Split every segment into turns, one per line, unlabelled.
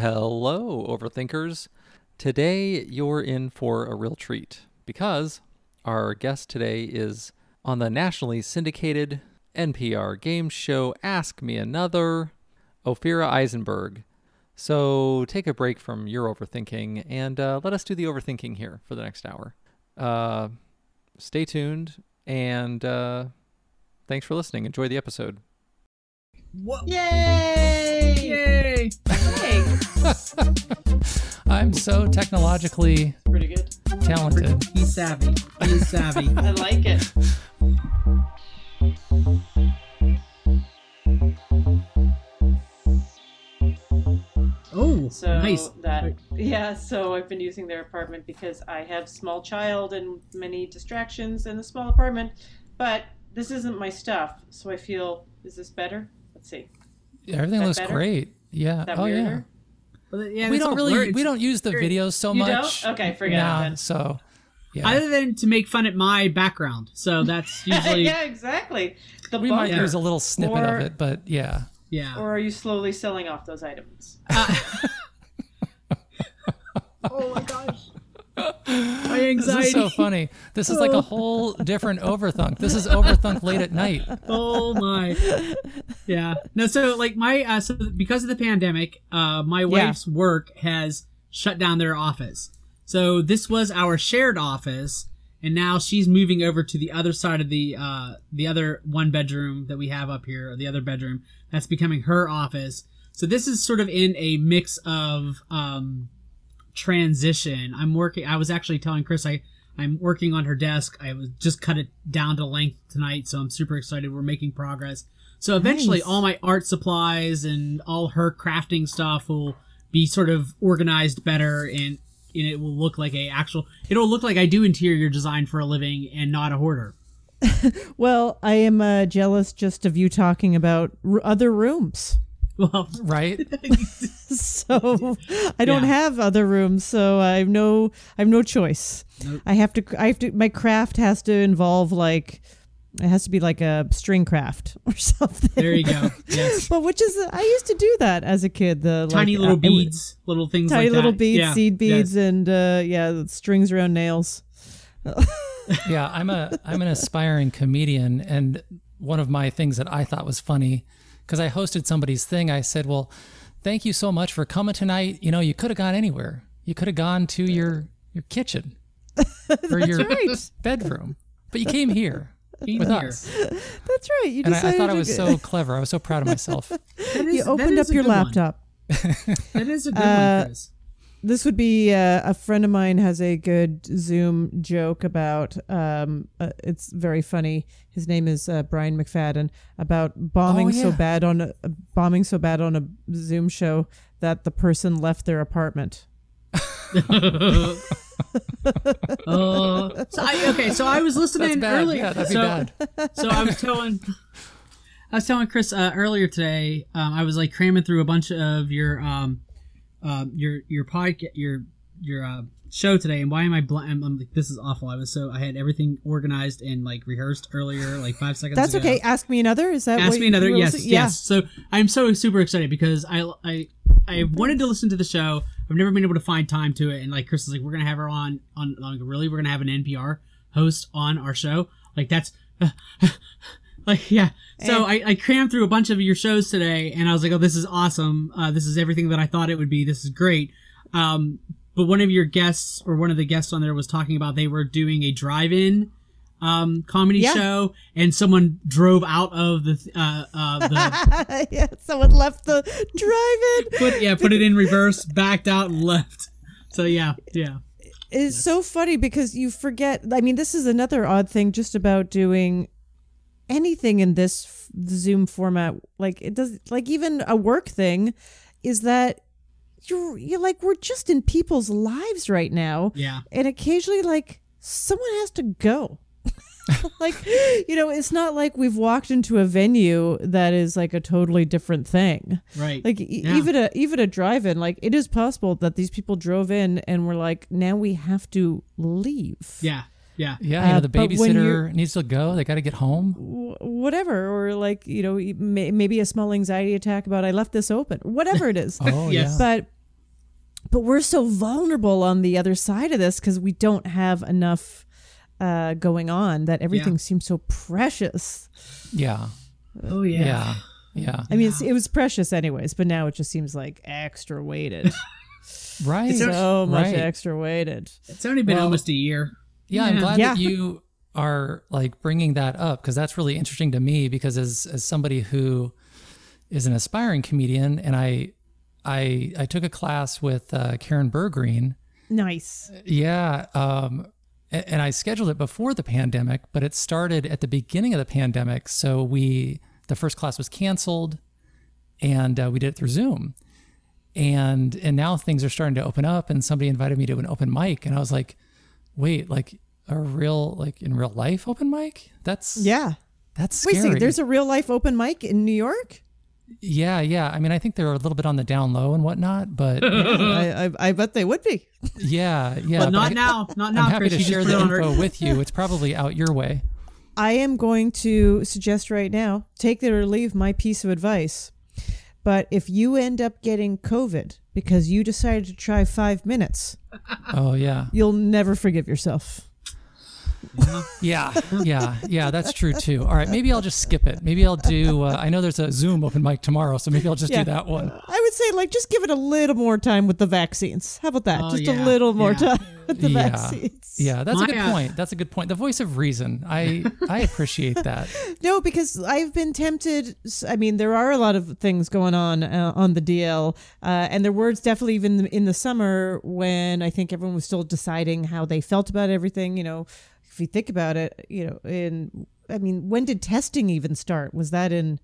Hello, overthinkers. Today you're in for a real treat because our guest today is on the nationally syndicated NPR game show Ask Me Another, Ophira Eisenberg. So take a break from your overthinking and uh, let us do the overthinking here for the next hour. Uh, stay tuned and uh, thanks for listening. Enjoy the episode.
What?
Yay!
Yay!
Hey,
I'm so technologically
pretty good.
talented.
He's savvy. He's savvy.
I like it.
Oh,
So
nice.
that yeah, so I've been using their apartment because I have small child and many distractions in a small apartment. But this isn't my stuff, so I feel is this better? Let's see.
Yeah,
Everything
looks
better?
great. Yeah.
Is that
oh yeah.
Well, yeah,
we don't really
blurred.
we don't use the
very-
videos so
You
much.
don't? Okay, forget it
nah,
then.
So yeah.
Other than to make fun at my background, so that's usually
yeah, exactly. The
we might use a little snippet
Or-
of it, but yeah.
yeah.
Or are you slowly selling off those items?
Uh, oh my gosh. My
This
anxiety.
is so funny. This is like a whole different overthunk. This is overthunk late at night.
oh my. Yeah. No, so like my uh, so because of the pandemic, uh, my wife's work has shut down their office. So this was our shared office, and now she's moving over to the other side of the uh, the other one bedroom that we have up here, or the other bedroom that's becoming her office. So this is sort of in a mix of um, transition. I'm working. I was actually telling Chris I I'm working on her desk. I was just cut it down to length tonight, so I'm super excited. We're making progress. So eventually,
Nice.
all my art supplies and all her crafting stuff will be sort of organized better, and and it will look like a actual. It'll look like I do interior design for a living and not a hoarder.
Well, I am uh, jealous just of you talking about r- other rooms.
Well,
Right?
So I don't
Yeah.
have other rooms, so I have no I have no choice.
Nope.
I have to I have to my craft has to involve like it has to be like a string craft or something.
there you go. Yes,
But which is I used to do that as a kid. The
tiny
like,
little
uh, it-
beads, little things
tiny
like
little
that.
beads,
Yeah,
seed beads,
yes.
and uh, yeah, strings around nails.
yeah, I'm a I'm an aspiring comedian and one of my things that I thought was funny cuz I hosted somebody's thing, I said, "Well, thank you so much for coming tonight. You know, you could have gone anywhere. You could have gone to your your kitchen or your
right.
bedroom, but you came here with
here.
us."
That's right. You
And I, I thought I was so clever. I was so proud of myself.
That is-
you opened up your
good one.
laptop.
That is a good
Uh,
one, Chris.
This would be uh, a friend of mine has a good Zoom joke about. Um, uh, it's very funny. His name is uh, Brian McFadden about bombing
Oh,
so bad on a bombing so bad on a Zoom show that the person left their apartment.
Uh, so I, okay, so I was
That's
listening
bad.
earlier.
Yeah, that'd be
so,
bad.
so I was telling, I was telling Chris uh, earlier today. Um, I was like cramming through a bunch of your um, uh, your your podcast your your uh, show today. And why am I? Bl- I'm, I'm like, this is awful. I was so I had everything organized and like rehearsed earlier, like five seconds.
That's
ago.
okay. Ask me another. Is that
Ask me another. Yes,
yeah.
yes. So I'm so super excited because I I I wanted to listen to the show. I've never been able to find time to it, and like Chris is like, we're gonna have her on on like really, we're gonna have an NPR host on our show. Like that's. like yeah so I, I crammed through a bunch of your shows today and i was like oh this is awesome uh, this is everything that i thought it would be this is great um, but one of your guests or one of the guests on there was talking about they were doing a drive-in um, comedy
Yeah.
show and someone drove out of the uh, uh, the
yeah, someone left the drive-in.
put yeah put it in reverse backed out and left so yeah yeah
It's so funny because you forget. I mean, this is another odd thing just about doing anything in this f- Zoom format. Like it does, like even a work thing, is that you're you're like we're just in people's lives right now,
yeah
and occasionally like someone has to go. like you know it's not like we've walked into a venue that is like a totally different thing
right
like e-
Yeah.
even a even a drive-in like it is possible that these people drove in and were like now we have to leave
yeah yeah
Yeah, you know,
Uh,
the babysitter needs to go. They got to get home.
Whatever or like you know maybe a small anxiety attack about i left this open whatever it is
Oh,
Yes.
yeah.
but but we're so vulnerable on the other side of this because we don't have enough uh, going on that everything seems so precious.
Yeah.
Oh yeah.
Yeah. Yeah.
I mean, it's, it was precious anyways, but now it just seems like extra weighted.
Right.
so much
right.
extra weighted.
It's only been
Well,
almost a year.
Yeah, I'm glad
Yeah.
that you are like bringing that up because that's really interesting to me because as as somebody who is an aspiring comedian and I I I took a class with uh, Karen Bergreen.
Nice.
Yeah, um a- and I scheduled it before the pandemic, but it started at the beginning of the pandemic, so we the first class was canceled and uh, we did it through Zoom. And and now things are starting to open up and somebody invited me to an open mic and I was like, "Wait, like a real like in real life open mic? That's
Yeah.
that's
Wait a
scary."
second. There's a real life open mic in New York?
yeah, yeah. I mean, I think they're a little bit on the down low and whatnot, but
I, I, I bet they would be.
yeah, yeah.
but
but
not
I-
now. Not now,
I'm happy
Chris.
to share the
it her-
info with you. It's probably out your way.
I am going to suggest right now take it or leave my piece of advice. But if you end up getting COVID because you decided to try five minutes,
Oh yeah.
you'll never forgive yourself.
Yeah, yeah, yeah. That's true too. All right, maybe I'll just skip it. Maybe I'll do. Uh, I know there's a Zoom open mic tomorrow, so maybe I'll just
Yeah.
do that one.
I would say, like, just give it a little more time with the vaccines. How about that?
Oh,
just
yeah,
a little more
yeah.
time with the
yeah,
vaccines.
yeah. That's
My,
a good
uh,
point. That's a good point. The voice of reason. I I appreciate that.
No, because I've been tempted. I mean, there are a lot of things going on uh, on the DL, uh, and there were definitely even in the summer when I think everyone was still deciding how they felt about everything. You know, if you think about it, you know, in I mean, when did testing even start? Was that in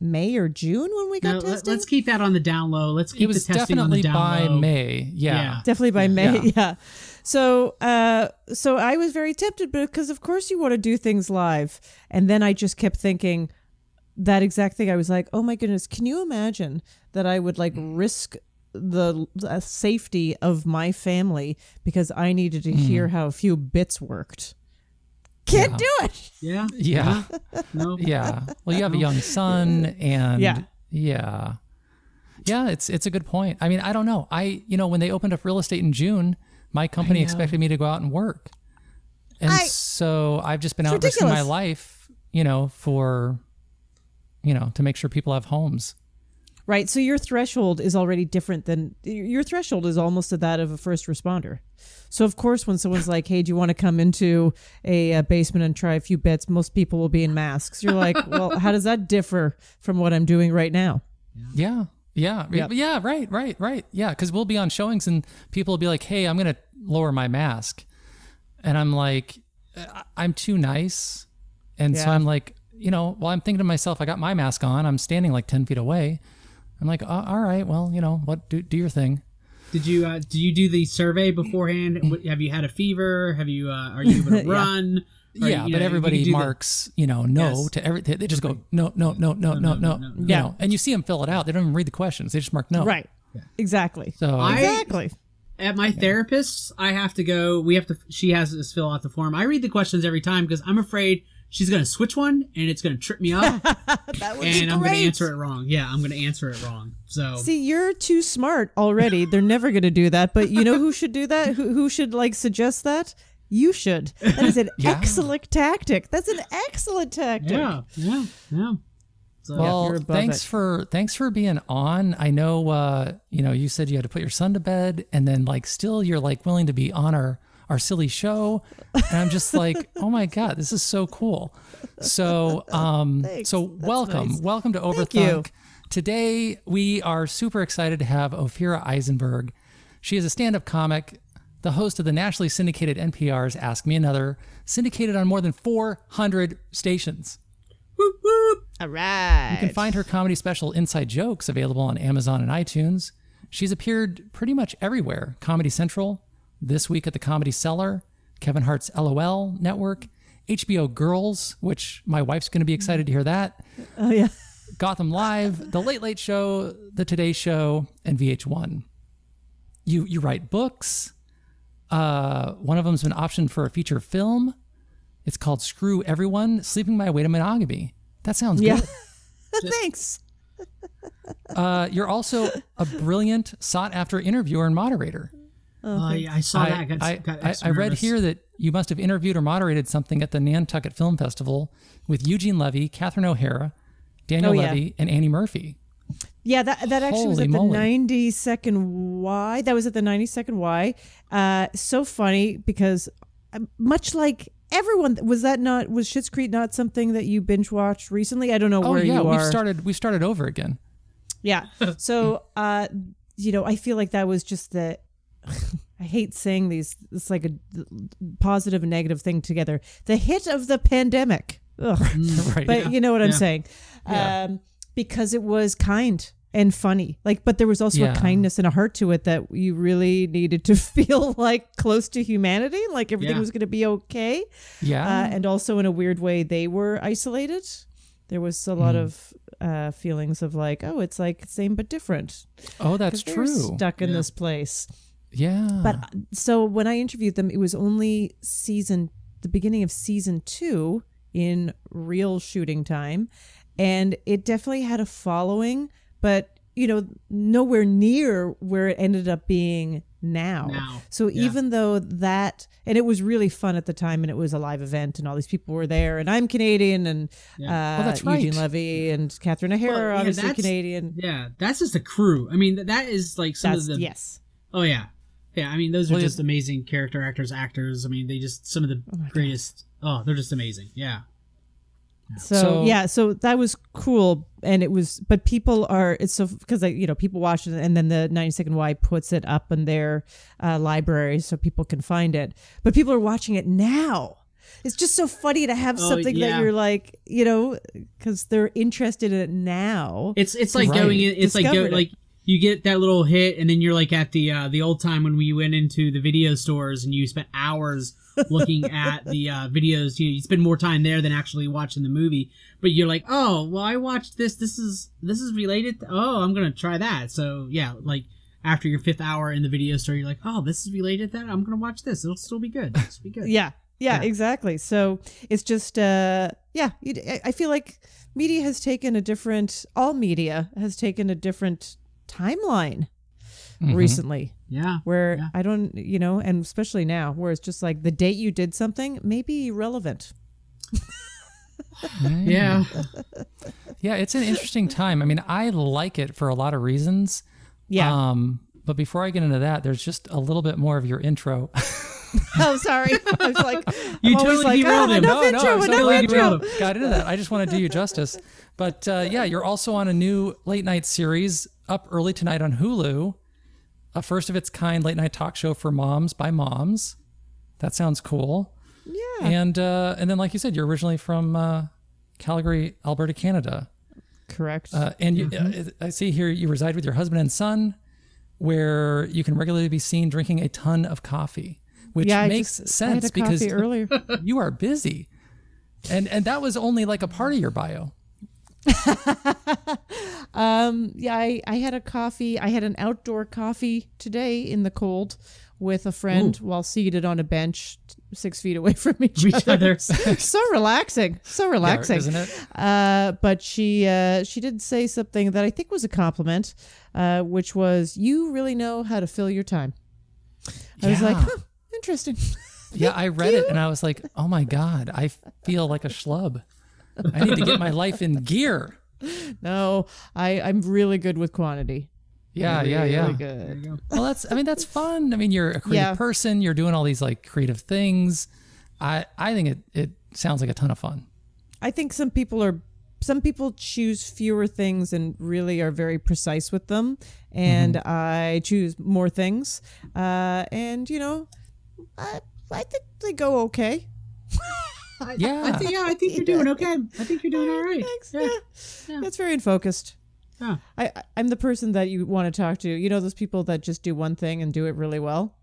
May or June when we got
No, Let's keep that on the down low. Let's keep
It was
the testing on the
definitely
down
by
low.
May. Yeah.
Yeah.
Definitely by May,
Yeah.
yeah. So, uh, so I was very tempted because, of course, you want to do things live, and then I just kept thinking that exact thing. I was like, oh my goodness, can you imagine that I would like risk the uh, safety of my family because I needed to hear how a few bits worked? Can't
Yeah.
do it.
Yeah.
Yeah.
No.
Yeah. Well, you have a young son, and
Yeah.
yeah, yeah. It's it's a good point. I mean, I don't know. I you know when they opened up real estate in June, my company expected me to go out and work, and
I-
so I've just been out risking my life, you know, for you know to make sure people have homes.
Right. So your threshold is already different than your threshold is almost to that of a first responder. So of course, when someone's like, "Hey, do you want to come into a, uh basement and try a few bits?" Most people will be in masks. You're like, "Well, how does that differ from what I'm doing right now?"
Yeah. Yeah.
Yep.
Yeah. Right. Right. Right. Yeah. Because we'll be on showings and people will be like, "Hey, I'm gonna lower my mask," and I'm like, "I- "I'm too nice," and so I'm like, you know, well, I'm thinking to myself, I got my mask on. I'm standing like ten feet away. I'm like, "Uh, all right, well, you know, what? Do do your thing.
Did you uh, do you do the survey beforehand? Have you had a fever? Have you uh, are you able to
Yeah.
run? Or,
yeah,
you
but
know,
everybody
you do the-
marks, you know, no
Yes.
to everything. They they just go no, no, no, no, no, no.
no,
You
Yeah.
know, and you see them fill it out. They don't even read the questions. They just mark no.
Right. Exactly.
So
I-
exactly.
At my therapist's, I have to go. We have to. She has us fill out the form. I read the questions every time because I'm afraid she's going to switch one and it's going to trip me up,
That would be
and I'm going to answer it wrong. Yeah, I'm going to answer it wrong. So
See, you're too smart already. They're never going to do that. But you know who should do that? Who, who should like suggest that? You should. That is an
Yeah.
excellent tactic. That's an excellent tactic.
yeah, yeah, yeah. So,
Well,
you're
thanks
it.
for thanks for being on. I know uh, you know you said you had to put your son to bed, and then like still you're like willing to be on our our silly show, and I'm just like, oh my god, this is so cool. So um,
Thanks.
so
That's
welcome,
nice.
welcome to
Thank
Overthunk. Today we are super excited to have Ophira Eisenberg. She is a stand-up comic, the host of the nationally syndicated NPR's Ask Me Another, syndicated on more than 400 stations.
whoop, whoop.
All right.
You can find her comedy special Inside Jokes available on Amazon and iTunes. She's appeared pretty much everywhere Comedy Central, This Week at the Comedy Cellar, Kevin Hart's LOL Network, HBO Girls, which my wife's going to be excited to hear that,
Oh yeah.
Gotham Live, The Late Late Show, The Today Show, and VH1. You, you write books. Uh, one of them's been optioned for a feature film. It's called Screw Everyone Sleeping My Way to Monogamy. That sounds
Yeah.
good.
Thanks.
uh, you're also a brilliant, sought after interviewer and moderator.
Oh, yeah, I saw that. I, got,
I,
got
I, I read here that you must have interviewed or moderated something at the Nantucket Film Festival with Eugene Levy, Catherine O'Hara, Daniel
Oh, yeah.
Levy, and Annie Murphy.
Yeah, that that actually was
Holy
at the ninety second Y. That was at the ninety second Y. Uh, so funny because uh, much like everyone, was that not was Schitt's Creek not something that you binge watched recently? I don't know
Oh
where
yeah,
you
we've
are.
started we've started over again.
Yeah. So, uh, you know, I feel like that was just the. I hate saying these. It's like a positive and negative thing together. The hit of the pandemic. Ugh.
right.
But you know what I'm saying.
Yeah.
Um, because it was kind and funny. Like, but there was also
Yeah.
a kindness and a heart to it that you really needed to feel like close to humanity, like everything
Yeah.
was going to be okay.
yeah.
Uh, and also in a weird way, they were isolated. There was a lot
Mm.
of uh, feelings of like, oh, it's like same but different.
oh, that's true.
Stuck in
Yeah.
this place.
Yeah.
But so when I interviewed them, it was only season, the beginning of season two in real shooting time. And it definitely had a following, but, you know, nowhere near where it ended up being now.
Now,
So
yeah.
even though that, and it was really fun at the time, and it was a live event, and all these people were there, and I'm Canadian, and
Yeah.
uh,
Well, that's
Eugene
right.
Levy and Catherine O'Hara,
Well, yeah,
obviously Canadian.
Yeah, that's just the crew. I mean, that is like some
That's
of the.
yes.
Oh yeah, yeah. I mean, those are
Well,
just amazing character actors, actors. I mean, they just some of the
Oh my God.
greatest. Oh, they're just amazing. Yeah.
So,
So-
yeah, so that was cool, and it was. But people are it's so because like, you know people watch it, and then the ninety second Y puts it up in their uh, library so people can find it. But people are watching it now. It's just so funny to have
Oh,
something
yeah.
that you're like, you know, because they're interested in it now.
It's it's like
Right.
going in. It's like go,
it.
like you get that little hit, and then you're like at the uh, the old time when we went into the video stores and you spent hours looking at the uh, videos. You know, you spend more time there than actually watching the movie. But you're like, oh, well, I watched this. This is this is related. To, oh, I'm gonna try that. So yeah, like after your fifth hour in the video store, you're like, oh, this is related to that. I'm gonna watch this. It'll still be good. It'll be good.
Yeah, yeah,
Yeah.
exactly. So it's just, uh, yeah, I- I feel like media has taken a different. All media has taken a different timeline
Mhm.
recently.
Yeah.
where
Yeah.
I don't, you know, and especially now, where it's just like the date you did something may be irrelevant.
Yeah.
Yeah, it's an interesting time. I mean, I like it for a lot of reasons.
Yeah.
Um, but before I get into that, there's just a little bit more of your intro.
oh, sorry. I was like,
You
I'm
totally
like,
derailed
ah,
him.
enough
No,
intro,
I'm so
enough
glad you
intro.
got into that. I just want to do you justice. But uh, yeah, you're also on a new late night series up early tonight on Hulu, a first of its kind late night talk show for moms by moms. That sounds cool.
Yeah.
And uh, and then, like you said, you're originally from uh, Calgary, Alberta, Canada.
Correct.
Uh, and you, uh, I see here you reside with your husband and son, where you can regularly be seen drinking a ton of coffee, which
yeah,
makes
just,
sense because
earlier.
you are busy. And and that was only like a part of your bio.
um, yeah, I, I had a coffee. I had an outdoor coffee today in the cold with a friend while seated on a bench six feet away from each,
Each other.
so relaxing. So relaxing.
isn't it?
Uh, but she uh, she did say something that I think was a compliment, uh, which was, "You really know how to fill your time." I was like, huh, interesting.
Yeah, I read it and I was like, oh my God, I feel like a schlub. I need to get my life in gear.
no, I I'm really good with quantity.
Yeah, yeah,
Really
yeah.
good.
Well, that's, I mean, that's fun. I mean, you're a creative
Yeah.
person, you're doing all these like creative things. I, I think it, it sounds like a ton of fun.
I think some people are some people choose fewer things and really are very precise with them and
Mm-hmm.
I choose more things uh, and you know I, I think they go okay
Yeah.
I think, yeah, I think you're doing okay. I think you're doing all right.
Thanks.
Yeah.
Yeah. That's very focused.
Yeah.
I, I- I'm the person that you want to talk to. You know those people that just do one thing and do it really well.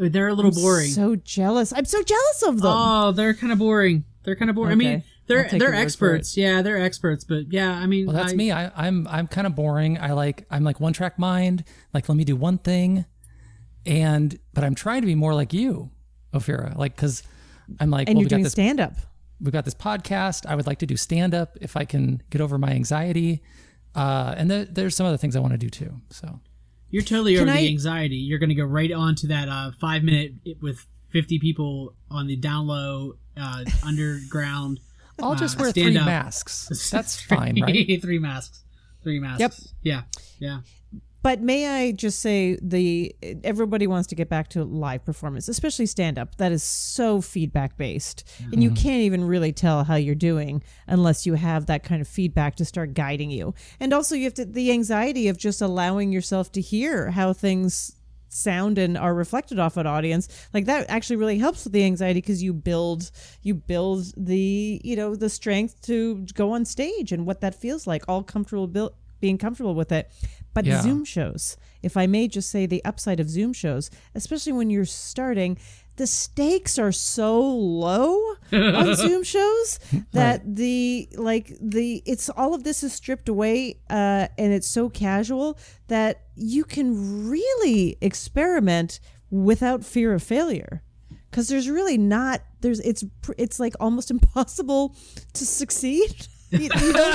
Uh, they're a little boring.
So jealous. I'm so jealous of them.
Oh, they're kind of boring. They're kind of boring. I mean, they're they're
your word for
experts. Yeah, they're experts. But yeah, I mean,
Well, that's
I-
me. I, I'm I'm kind of boring. I like I'm like one track mind. Like let me do one thing, and but I'm trying to be more like you, Ophira. Like because I'm like
and
well,
you're
we got
doing
this
stand up.
we've got this podcast. I would like to do stand up if I can get over my anxiety. Uh, and the, there's some other things I want to do too. So
You're totally
Can
over
I-
the anxiety. You're going to go right on to that uh, five minute with 50 people on the down low, uh, underground.
I'll
uh,
just wear three
up.
masks. That's fine, right?
Three masks. Three masks.
Yep.
Yeah. Yeah.
But may I just say the everybody wants to get back to live performance, especially stand up. That is so feedback based. And you mm-hmm. can't even really tell how you're doing unless you have that kind of feedback to start guiding you. And also you have to the anxiety of just allowing yourself to hear how things sound and are reflected off an audience like that actually really helps with the anxiety because you build you build the you know the strength to go on stage and what that feels like all comfortable being comfortable with it but
Yeah.
zoom shows if i may just say the upside of zoom shows especially when you're starting the stakes are so low on zoom shows that the like the it's all of this is stripped away uh and it's so casual that you can really experiment without fear of failure because there's really not there's it's it's like almost impossible to succeed You- you know?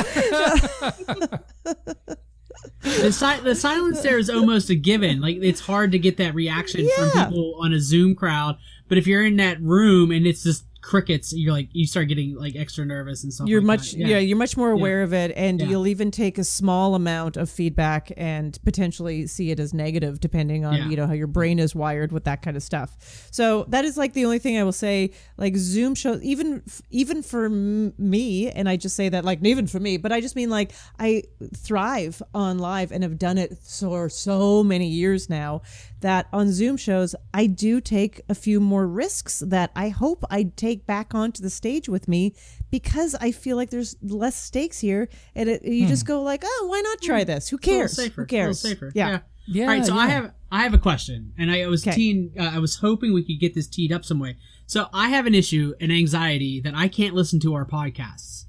The, si- the silence there is almost a given. Like it's hard to get that reaction from people on a Zoom crowd. But if you're in that room and it's just crickets, you're like you start getting like extra nervous and stuff.
you're
like
much
that.
yeah. you're much more aware of it and
Yeah.
you'll even take a small amount of feedback and potentially see it as negative depending on
Yeah.
you know how your brain is wired with that kind of stuff so that is like the only thing i will say like zoom shows even even for me and i just say that like even for me but i just mean like i thrive on live and have done it for so many years now that on zoom shows i do take a few more risks that i hope i take back onto the stage with me because i feel like there's less stakes here and it, you just go like oh why not try this who
It's a
cares
safer.
who cares
It's a safer.
yeah,
Yeah.
All right, so I have I have a question, and I was
Okay.
teen, uh, I was hoping we could get this teed up some way. So I have an issue, an anxiety that I can't listen to our podcasts.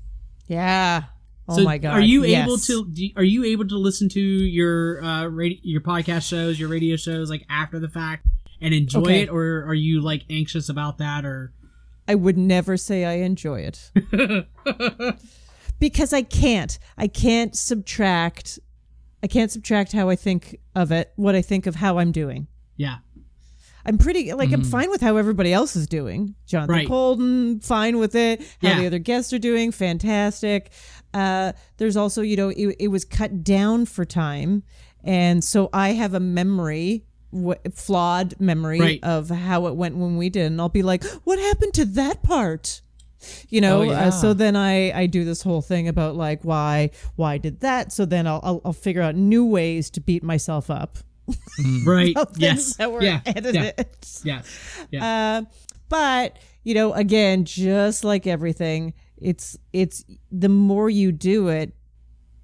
yeah oh my god
Are you
yes.
able to? do- Are you able to listen to your uh, radio, your podcast shows, your radio shows, like after the fact, and enjoy
Okay.
it, or are you like anxious about that, or?
I would never say I enjoy it. because I can't. I can't subtract I can't subtract how I think of it, what I think of how I'm doing.
Yeah,
I'm pretty like I'm fine with how everybody else is doing. Jonathan
Right.
Coulton, fine with it. How
Yeah.
the other guests are doing, fantastic. Uh, there's also, you know, it, it was cut down for time, and so I have a memory, w- flawed memory
Right.
of how it went when we did, and I'll be like, "What happened to that part?" You know,
Oh, yeah.
uh, so then I I do this whole thing about like why why did that? So then I'll I'll, I'll figure out new ways to beat myself up.
right.
of
yes.
that were
yeah.
edited.
Yeah. Yes. Yeah.
Uh, but you know, again, just like everything, it's it's the more you do it,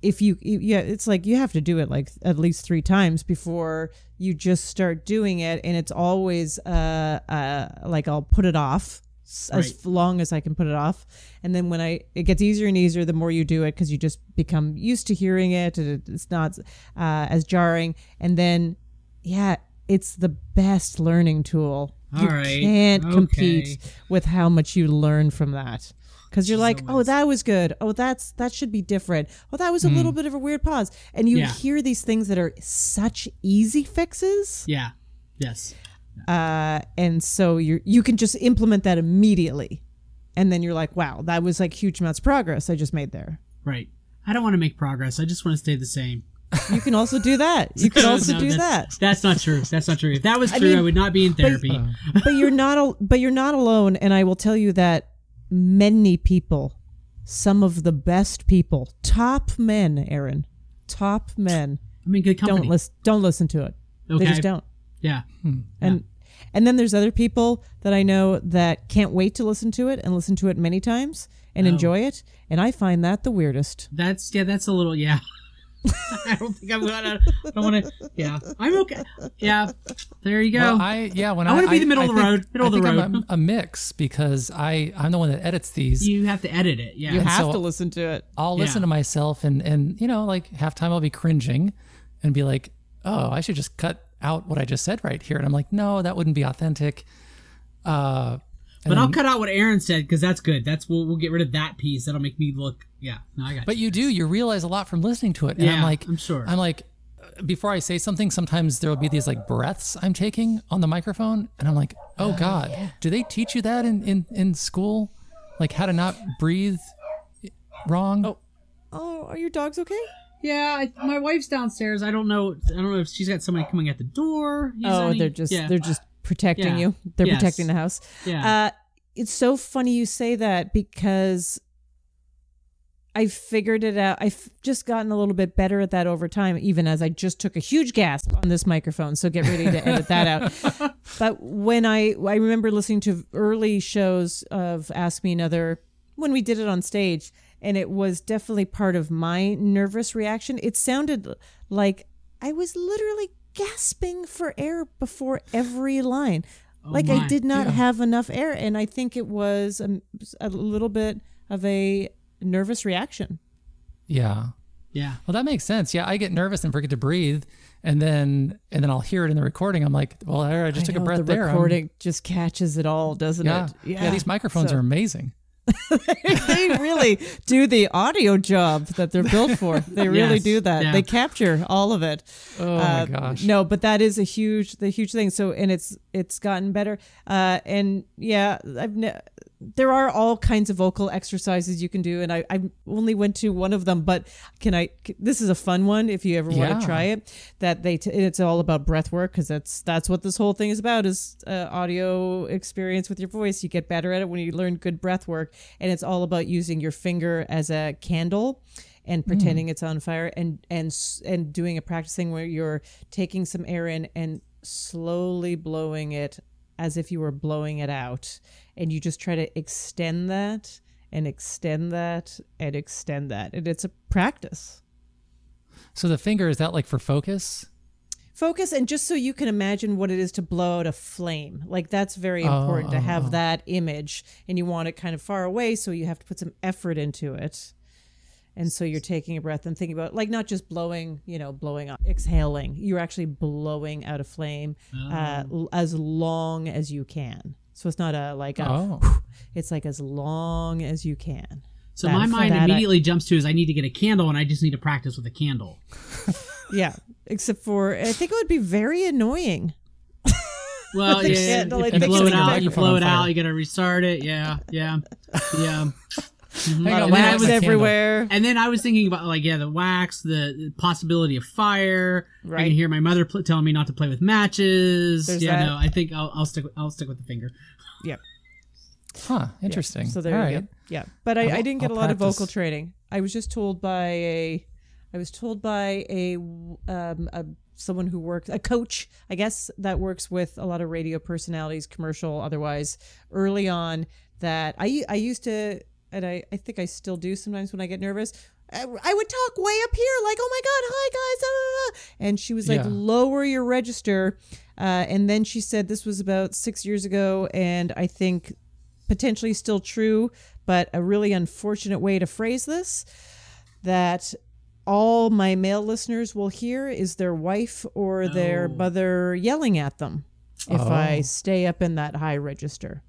if you you- yeah, it's like you have to do it like at least three times before you just start doing it, and it's always uh uh like I'll put it off s- as
Right.
long as I can put it off, and then when I it gets easier and easier the more you do it because you just become used to hearing it, and it's not uh, as jarring, and then yeah, it's the best learning tool.
All
you
right.
can't
Okay.
compete with how much you learn from that. Because you're like, oh, that was good. Oh, that's that should be different. Oh, that was a little bit of a weird pause. And you.
Yeah.
hear these things that are such easy fixes,
Yeah. Yes.
uh, and so you you can just implement that immediately, and then you're like, wow, that was like huge amounts of progress I just made there.
Right. I don't want to make progress. I just want to stay the same.
You can also do that. You can also
No,
do that.
that's- That's not true. That's not true. If that was true, I,
mean,
would not be in therapy.
but you're not al- but you're not alone and i will tell you that many people some of the best people top men aaron top men
I mean, good company.
don't listen don't listen to it
Okay.
they just don't hmm.
Yeah.
and and then there's other people that i know that can't wait to listen to it and listen to it many times and
Oh.
enjoy it and i find that the weirdest
That's yeah. That's a little yeah. I don't think I'm gonna. I don't want to. Yeah. I'm okay. Yeah. There you go.
Well, I yeah. When
I
I,
wanna be the middle
I
of the
think-
road, middle
I
of the road.
I'm a, a mix because I I'm the one that edits these.
you have to edit it. Yeah.
you
And
have
so-
to listen to it
I'll
Yeah.
listen to myself and and you know like half time I'll be cringing and be like, oh, I should just cut out what I just said right here. And I'm like, no, that wouldn't be authentic. Uh,
But I'll um, cut out what Aaron said because that's good. That's we'll, we'll get rid of that piece. That'll make me look. Yeah, no, I got.
But you do. You realize a lot from listening to it. And
Yeah,
I'm like,
I'm sure.
I'm like, before I say something, sometimes there will be these like breaths I'm taking on the microphone, and I'm like, oh, oh God, do they teach you that in in in school, like how to not breathe wrong?
Oh. Oh, are your dogs okay?
Yeah, I, my wife's downstairs. I don't know. I don't know if she's got somebody coming at the door. Is
oh,
any-
they're just
yeah.
they're just protecting
Yeah.
you. They're
Yes.
protecting the house.
yeah.
Uh, it's so funny you say that because I figured it out. I've just gotten a little bit better at that over time, even as I just took a huge gasp on this microphone. So get ready to edit that out. But when I I remember listening to early shows of Ask Me Another when we did it on stage, and it was definitely part of my nervous reaction. It sounded like I was literally gasping for air before every line. Oh like I did not
Yeah.
have enough air, and I think it was a, a little bit of a nervous reaction.
Yeah.
yeah.
Well, that makes sense. Yeah, I get nervous and forget to breathe, and then and then I'll hear it in the recording. I'm like, well, there, I just
I
took a breath
the
there. I'm-
recording just catches it all, doesn't
yeah.
it?
Yeah. yeah, These microphones
So-
are amazing.
they really do the audio job that they're built for. They really
Yes,
do that.
yeah.
They capture all of it.
Oh
Uh,
my gosh.
No, but that is a huge, the huge thing. So, and it's it's gotten better. Uh, and yeah, I've ne- there are all kinds of vocal exercises you can do, and I I only went to one of them, but can I? This is a fun one if you ever want to try it. That they t- it's all about breath work because that's that's what this whole thing is about is uh, audio experience with your voice. You get better at it when you learn good breath work, and it's all about using your finger as a candle and pretending it's on fire and and and doing a practicing where you're taking some air in and slowly blowing it as if you were blowing it out. And you just try to extend that and extend that and extend that. And it's a practice.
So the finger is that like for focus?
focus and just so you can imagine what it is to blow out a flame. Like that's very important to
oh,
have
oh.
that image. And you want it kind of far away so you have to put some effort into it and so you're taking a breath and thinking about like not just blowing you know blowing out exhaling you're actually blowing out a flame uh, l- as long as you can so it's not a like a
Oh.
it's like as long as you can
So
That-
my mind
that I-
immediately jumps to is I need to get a candle and I just need to practice with a candle.
yeah except for i think it would be very annoying
Well,
The
yeah,
candle, I
you
think
blow
it's
it out, you
microphone
blow it out. You gotta restart it. Yeah, yeah, yeah.
Hang
Mhm.
on,
And then I
wax
was-
my candle.
everywhere
And then I was thinking about like yeah, the wax, the possibility of fire. I
Right.
can hear my mother pl- telling me not to play with matches.
There's
yeah,
that.
no, I think I'll, I'll stick. With, I'll stick with the finger. Yep.
Huh. Interesting.
So there
All
you
right.
go. Yeah, but I,
I
didn't get
I'll
a lot of vocal training. I was just told by a, I was told by a, um, a someone who works a coach, I guess that works with a lot of radio personalities, commercial, otherwise. Early on, that I I used to, and I I think I still do sometimes when I get nervous. I, I would talk way up here, like, "Oh my god, hi guys," ah, ah, ah." and she was like,
Yeah.
"Lower your register." Uh, and then she said this was about six years ago, and I think potentially still true, but a really unfortunate way to phrase this that all my male listeners will hear is their wife or their
Oh.
mother yelling at them if I
Oh.
stay up in that high register.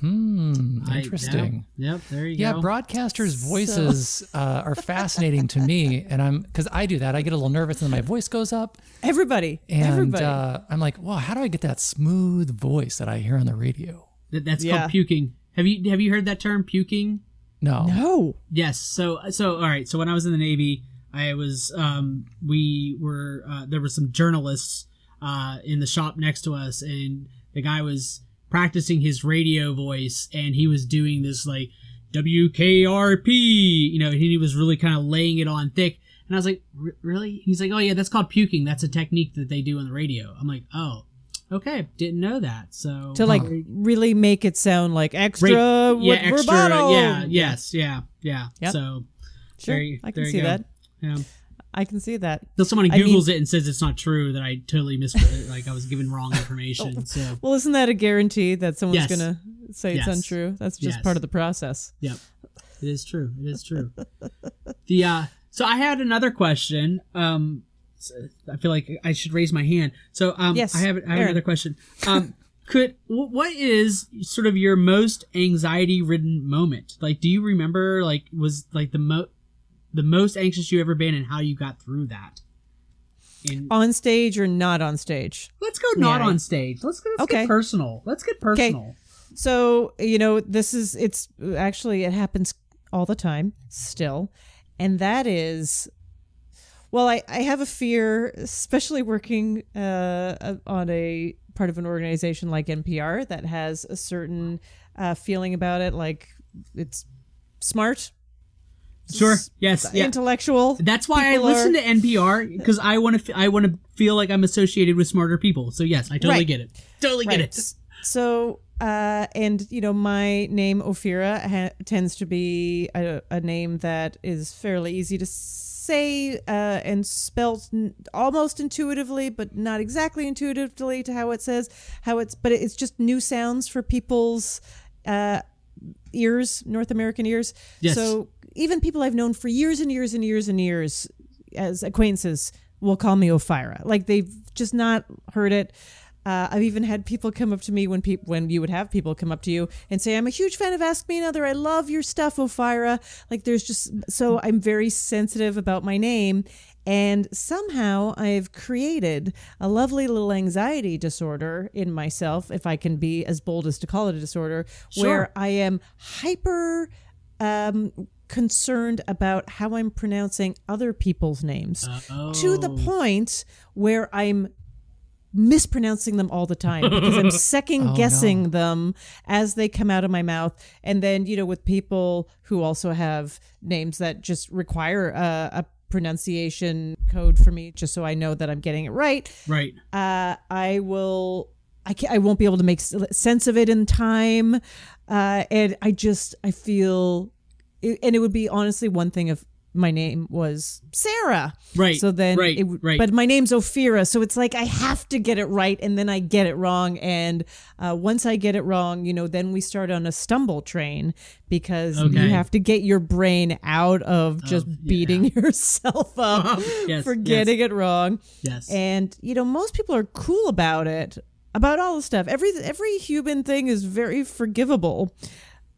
Hmm.
I-
Interesting.
Yep, yep, there you
Yeah,
go. Yeah.
Broadcasters' voices uh, are fascinating to me, and I'm because I do that. I get a little nervous, and my voice goes up,
Everybody,
and
everybody.
uh, I'm like, "Wow, how do I get that smooth voice that I hear on the radio?"
That- that's
Yeah.
called puking. Have you have you heard that term puking?
No,
no.
Yes. So so all right. So when I was in the Navy, I was um we were uh, there were some journalists uh in the shop next to us, and the guy was practicing his radio voice, and he was doing this like WKRP, you know, and he was really kind of laying it on thick. And I was like, "R- really? He's like, oh yeah, that's called puking. That's a technique that they do on the radio. I'm like, oh, okay, didn't know that. So
To like um, really make it sound like extra,
yeah, extra, yeah, yes, yeah, yeah.
Yep.
So
Sure,
there
I can see
go.
that.
yeah.
I can see that.
Till someone
I mean-
Googles it and says it's not true, that I totally missed, like I was given wrong information. So,
Well, isn't that a guarantee that someone's
Yes.
gonna say it's untrue? That's just
Yes.
part of the process.
yep, it is true. It is true. the uh, so I had another question. Um, I feel like I should raise my hand. So um,
Yes,
I have I have another question. Um, could what is sort of your most anxiety ridden moment? Like, do you remember like was like the mo the most anxious you ever been and how you got through that? In,
On stage or not on stage?
let's go not
Yeah.
on stage. Let's go. Let's
Okay.
get personal. Let's get personal. Okay.
So, you know, this is, it's actually, it happens all the time still. And that is, well, I, I have a fear, especially working uh, on a part of an organization like NPR that has a certain uh, feeling about it, like it's smart,
Sure. Yes. Yeah.
intellectual.
That's why I listen
are-
to NPR because I want to. F- I want to feel like I'm associated with smarter people. So yes, I totally
Right.
get it. Totally get it.
So, uh, and you know, my name Ophira ha- tends to be a, a name that is fairly easy to say uh, and spelled n- almost intuitively, but not exactly intuitively to how it says how it's. But it's just new sounds for people's uh, ears, North American ears.
Yes.
So even people I've known for years and years and years and years as acquaintances will call me Ophira. Like they've just not heard it. Uh, I've even had people come up to me when people when you would have people come up to you and say, "I'm a huge fan of Ask Me Another. I love your stuff, Ophira." Like there's just so I'm very sensitive about my name, and somehow I've created a lovely little anxiety disorder in myself, if I can be as bold as to call it a disorder, where I am hyper um, concerned about how I'm pronouncing other people's names to the
Oh.
point where I'm mispronouncing them all the time because I'm second guessing them as they come out of my mouth. And then, you know, with people who also have names that just require a, a pronunciation code for me, just so I know that I'm getting it right,
Right.
uh, I will. I can't, I won't be able to make sense of it in time, uh, and I just I feel, it, and it would be honestly one thing if my name was Sarah,
Right.
So then,
Right,
it, would-
right.
but my name's Ophira, so it's like I have to get it right, and then I get it wrong, and uh, once I get it wrong, you know, then we start on a stumble train because
Okay.
you have to get your brain out of just beating yourself up
Yes,
for
yes.
getting it wrong.
Yes.
And you know, most people are cool about it, about all the stuff. Every every human thing is very forgivable.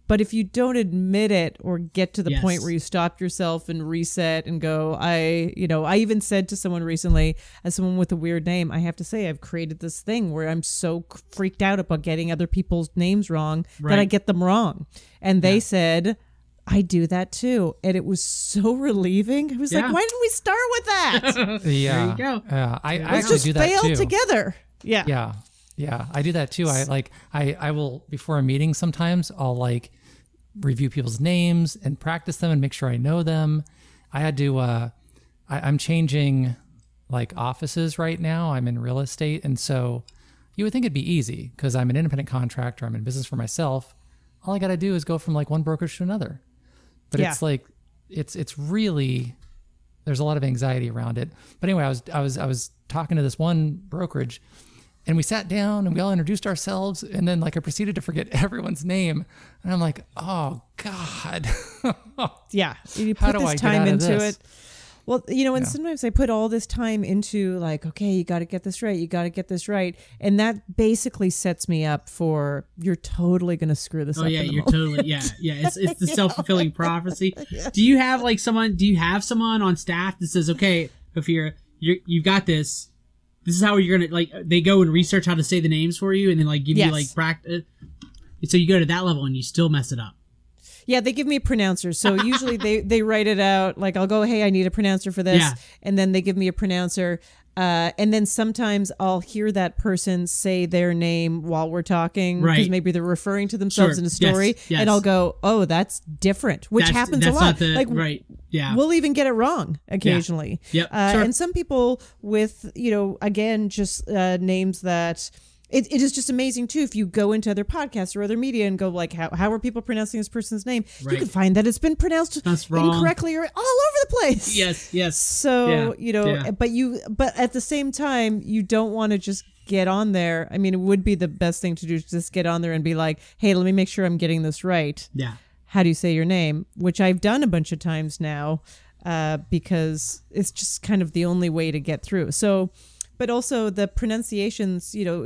But if you don't admit it or get to the
Yes.
point where you stop yourself and reset and go, I, you know, I even said to someone recently, as someone with a weird name, I have to say I've created this thing where I'm so freaked out about getting other people's names wrong that I get them wrong. And they said, I do that too. And it was so relieving. I was
Yeah.
like, why didn't we start with that?
Yeah.
go.
Yeah. I, I
Let's
actually
just
do that
fail
too.
together. Yeah.
Yeah. Yeah. I do that too. I like I I will before a meeting sometimes I'll like review people's names and practice them and make sure I know them. I had to uh I, I'm changing like offices right now. I'm in real estate and so you would think it'd be easy because I'm an independent contractor, I'm in business for myself. All I gotta do is go from like one brokerage to another. But
Yeah.
it's like it's it's really there's a lot of anxiety around it. But anyway, I was I was I was talking to this one brokerage and we sat down and we all introduced ourselves and then like I proceeded to forget everyone's name and I'm like, "Oh god."
Yeah. You
How
put
do
this
I
time into
this?
it. Well, you know, and sometimes I put all this time into like, okay, you got to get this right. You got to get this right. And that basically sets me up for you're totally going to screw this
Oh
up.
yeah,
in the
you're
moment.
totally yeah, yeah. It's it's the self fulfilling prophecy. Do you have like someone? Do you have someone on staff that says, "Okay, Ophira, you're you've got this. This is how you're gonna like." They go and research how to say the names for you, and then like give
Yes.
you like practice. So you go to that level and you still mess it up.
Yeah, they give me a pronouncer. So usually they they write it out like I'll go, "Hey, I need a pronouncer for this."
Yeah.
And then they give me a pronouncer. Uh, and then sometimes I'll hear that person say their name while we're talking because
Right.
maybe they're referring to themselves
Sure.
in a
Yes.
story,
Yes.
and I'll go, "Oh, that's different," which
That's-
happens
that's
a lot.
Not the,
like
right. Yeah.
we'll even get it wrong occasionally.
Yep,
Uh,
sure.
And some people with, you know, again, just uh, names that. It, it is just amazing too if you go into other podcasts or other media and go like how, how are people pronouncing this person's name you can find that it's been pronounced
That's wrong.
incorrectly or all over the place
yes. Yes.
so
Yeah,
you know
yeah.
but you but at the same time you don't want to just get on there i mean it would be the best thing to do is just get on there and be like hey let me make sure i'm getting this right
Yeah.
How do you say your name, which I've done a bunch of times now uh, because it's just kind of the only way to get through. So but also the pronunciations, you know,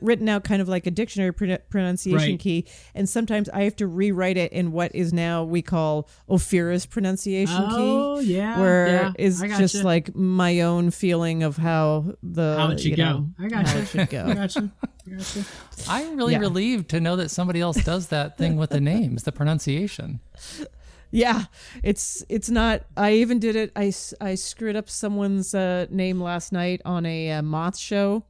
written out kind of like a dictionary pron- pronunciation
Right.
key. And sometimes I have to rewrite it in what is now we call Ophira's pronunciation
Oh,
key.
yeah,
Where
yeah,
is just
gotcha.
like my own feeling of how the
How it should
you
go.
know,
I got
how it should
I
go.
I got
I'm really
Yeah.
relieved to know that somebody else does that thing with the names, the pronunciation.
Yeah, it's it's not. I even did it. I, I screwed up someone's uh, name last night on a uh, moth show,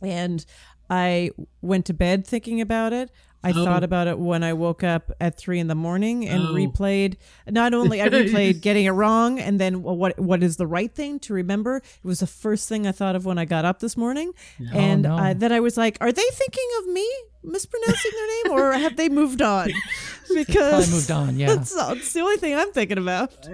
and I went to bed thinking about it. I
Oh.
thought about it when I woke up at three in the morning and
Oh.
replayed. Not only I replayed getting it wrong, and then well, what what is the right thing to remember. It was the first thing I thought of when I got up this morning, and
Oh, no.
uh, then I was like, "Are they thinking of me mispronouncing their name, or have they moved on?" Because
Probably moved on, yeah.
that's, that's the only thing I'm thinking about.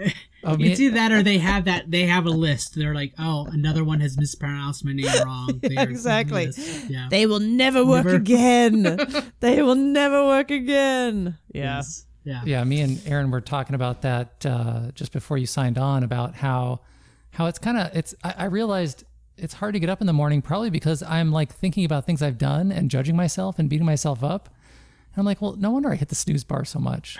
Oh, me-
It's either that or they have that they have a list. They're like, oh, another one has mispronounced my name wrong. They
exactly.
Yeah.
They will never work
Never.
again. they will never work again. Yeah.
Yes. Yeah.
yeah, me and Aaron were talking about that uh, just before you signed on about how how it's kind of it's. I, I realized it's hard to get up in the morning, probably because I'm like thinking about things I've done and judging myself and beating myself up. And I'm like, well, no wonder I hit the snooze bar so much.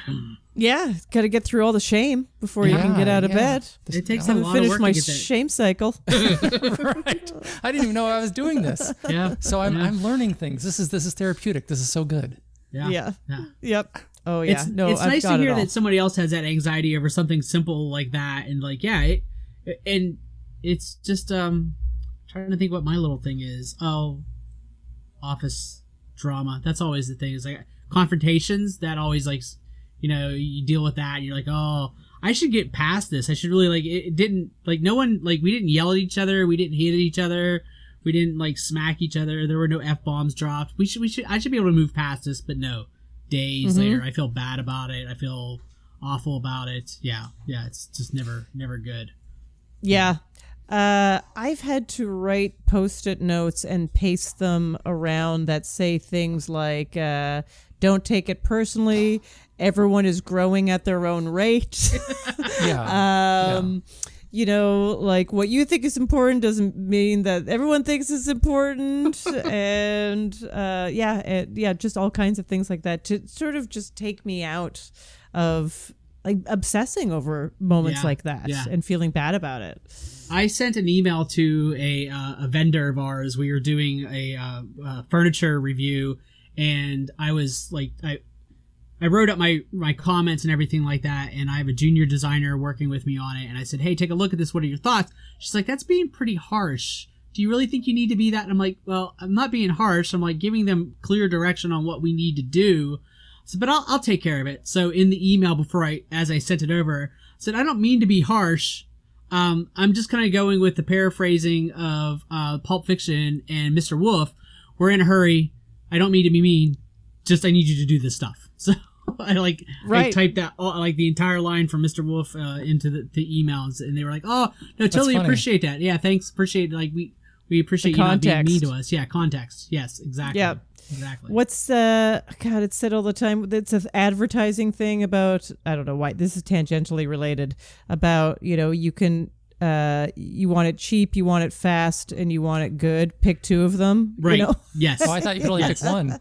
Yeah. Got to get through all the shame before you can get out of
yeah.
bed.
It takes
I
a
haven't
lot of work
my
to get that.
shame cycle.
right. I didn't even know I was doing this.
Yeah.
So I'm,
yeah.
I'm learning things. This is this is therapeutic. This is so good.
yeah.
yeah.
Yeah.
Yep. Oh yeah.
It's,
no,
it's
I've
nice
got
to hear that somebody else has that anxiety over something simple like that, and like, yeah, it, and it's just um trying to think what my little thing is. Oh, office drama. That's always the thing. Is like confrontations. That always like, you know, you deal with that. You're like, oh, I should get past this. I should really like. It, it didn't like no one like we didn't yell at each other. We didn't hit at each other. We didn't like smack each other. There were no f bombs dropped. We should we should I should be able to move past this, but no. Days later, I feel bad about it. I feel awful about it. Yeah, yeah. It's just never never good.
Yeah. Uh, I've had to write post it notes and paste them around that say things like, uh, don't take it personally. Everyone is growing at their own rate.
Yeah.
um, You know, like what you think is important doesn't mean that everyone thinks it's important. and uh, yeah, it, yeah, just all kinds of things like that to sort of just take me out of like obsessing over moments
Yeah,
like that
yeah.
and feeling bad about it.
I sent an email to a uh, a vendor of ours. We were doing a uh, uh, furniture review, and I was like, I I wrote up my my comments and everything like that. And I have a junior designer working with me on it, and I said, Hey, take a look at this. What are your thoughts? She's like, That's being pretty harsh. Do you really think you need to be that? And I'm like, Well, I'm not being harsh. I'm like giving them clear direction on what we need to do. So, but I'll, I'll take care of it. So in the email before I, as I sent it over, I said, I don't mean to be harsh. Um, I'm just kind of going with the paraphrasing of uh, Pulp Fiction and Mr. Wolf. We're in a hurry. I don't mean to be mean. Just I need you to do this stuff. So I like I typed that all, like the entire line from Mr. Wolf uh, into the, the emails, and they were like, "Oh no, totally appreciate that. Yeah, thanks, appreciate like we we appreciate
The
you not being mean to us. Yeah, context. Yes, exactly.
Yep.
exactly.
What's uh God? It's said all the time. It's an advertising thing about I don't know why this is tangentially related about you know you can uh you want it cheap, you want it fast, and you want it good. Pick two of them.
Right.
You know?
Yes.
Oh, I thought you could only pick one.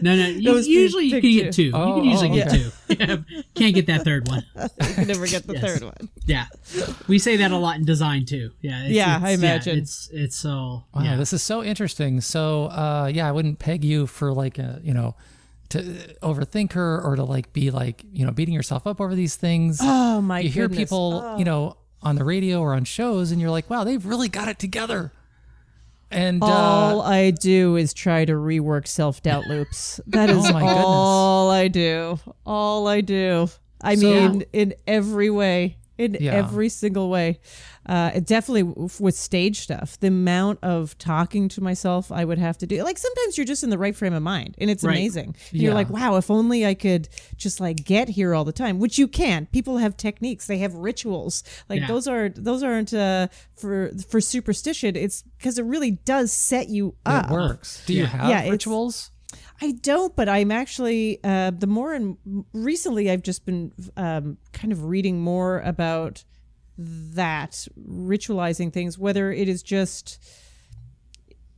No, no. You, usually you
pick
can get two.
Oh,
you can usually
oh,
get two. Yeah, Can't get that third one.
you can never get the
Yes.
third one.
Yeah, we say that a lot in design too. Yeah. It's,
Yeah,
it's-
I imagine.
it's it's so.
Wow,
yeah.
this is so interesting. So, uh, yeah, I wouldn't peg you for like a, you know, to overthink her or to like be like, you know, beating yourself up over these things.
Oh my
you hear
goodness.
people,
Oh.
you know, on the radio or on shows, and you're like, wow, they've really got it together. And
All
uh,
I do is try to rework self doubt loops. That is
Oh my goodness.
all I do. All I do. I
So-
mean, in every way, in
Yeah.
every single way. Uh, it definitely w- with stage stuff, the amount of talking to myself I would have to do. Like sometimes you're just in the right frame of mind, and it's
Right.
amazing. And You're like, wow, if only I could just like get here all the time, which you can. People have techniques, they have rituals. Like
Yeah.
those are those aren't uh, for for superstition. It's because it really does set you up.
it works. Do you
Yeah.
have
Yeah, it's-
rituals?
I don't, but I'm actually uh, the more and recently I've just been um, kind of reading more about that ritualizing things, whether it is just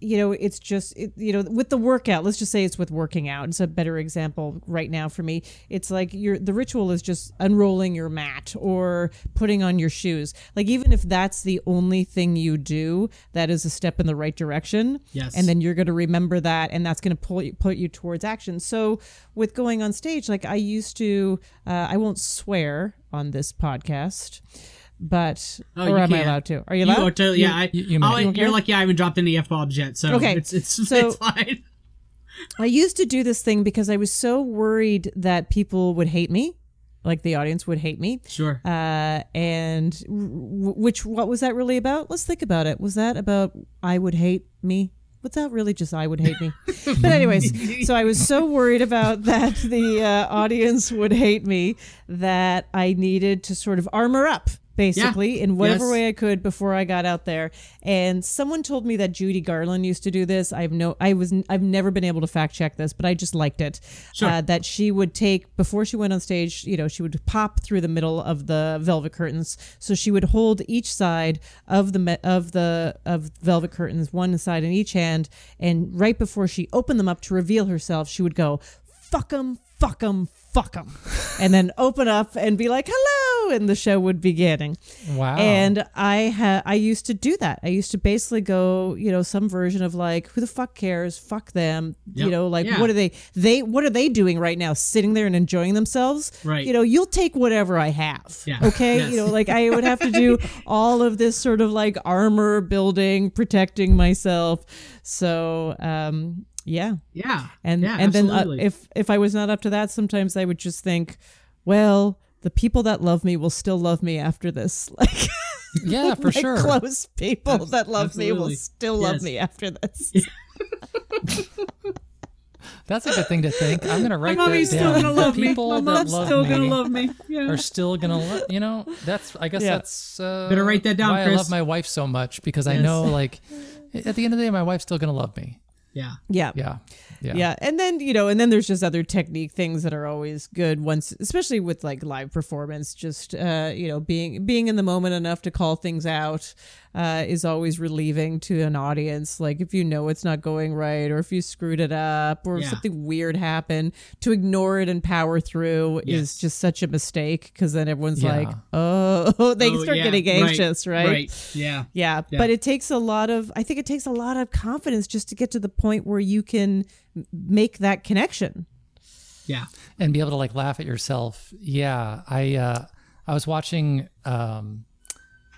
you know it's just it, you know with the workout let's just say it's with working out it's a better example right now for me. It's like your the ritual is just unrolling your mat or putting on your shoes. Like even if that's the only thing you do that is a step in the right direction.
Yes.
and then you're going to remember that and that's going to pull you put you towards action. So with going on stage like i used to uh, i won't swear on this podcast but
Oh,
or
you
am i
can't.
allowed to are you
You
allowed
are totally, yeah, I,
You- you may.
You don't
you're lucky I haven't dropped any f bombs yet, so
Okay,
it's it's,
so-
it's fine.
I used to do this thing because I was so worried that people would hate me, like the audience would hate me.
Sure.
Uh, and which what was that really about? Let's think about it. Was that about I would hate me? Was that really just I would hate me? but anyways, so I was so worried about that the uh, audience would hate me that I needed to sort of armor up. Basically, in whatever
Yes.
way I could before I got out there, and someone told me that Judy Garland used to do this. I've no, I was, I've never been able to fact check this, but I just liked it.
Sure.
Uh, that she would take before she went on stage. You know, she would pop through the middle of the velvet curtains. So she would hold each side of the of the of velvet curtains, one side in each hand, and right before she opened them up to reveal herself, she would go, "Fuck 'em, fuck 'em, fuck 'em," and then open up and be like, "Hello," and the show would be getting.
Wow.
And I had I used to do that. I used to basically go, you know, some version of like, who the fuck cares? Fuck them. You know, like
Yeah.
what are they they what are they doing right now? Sitting there and enjoying themselves?
Right.
You know, you'll take whatever I have.
Yeah.
Okay.
Yes.
You know, like I would have to do all of this sort of like armor building, protecting myself. So um yeah.
yeah.
And
yeah,
and then uh, if if I was not up to that, sometimes I would just think, well, the people that love me will still love me after this. Like
yeah, for
my
sure.
close people
Abs-
that love me will
absolutely.
still love
Yes.
me after this.
That's a good thing to think. I'm gonna write
my
that
mommy's
down.
still gonna
The
love me.
people
My
that
mom's
love
still
me
gonna love me. Yeah.
are still gonna love. You know, that's. I guess
Yeah.
that's. Uh,
Better write that down,
Why I love my wife so much because I know, like, at the end of the day, my wife's still gonna love me.
Yeah.
Yeah.
Yeah. Yeah.
Yeah, and then you know, and then there's just other technique things that are always good once, especially with like live performance. Just uh, you know, being being in the moment enough to call things out uh, is always relieving to an audience. Like if you know it's not going right, or if you screwed it up, or
Yeah.
something weird happened, to ignore it and power through
Yes.
is just such a mistake because then everyone's
Yeah.
like, oh, they
Oh,
start
yeah,
getting anxious, right?
Right. Yeah.
Yeah,
Yeah.
but it takes a lot of I think it takes a lot of confidence just to get to the point where you can make that connection.
Yeah.
and be able to like laugh at yourself. Yeah, I uh, I was watching um,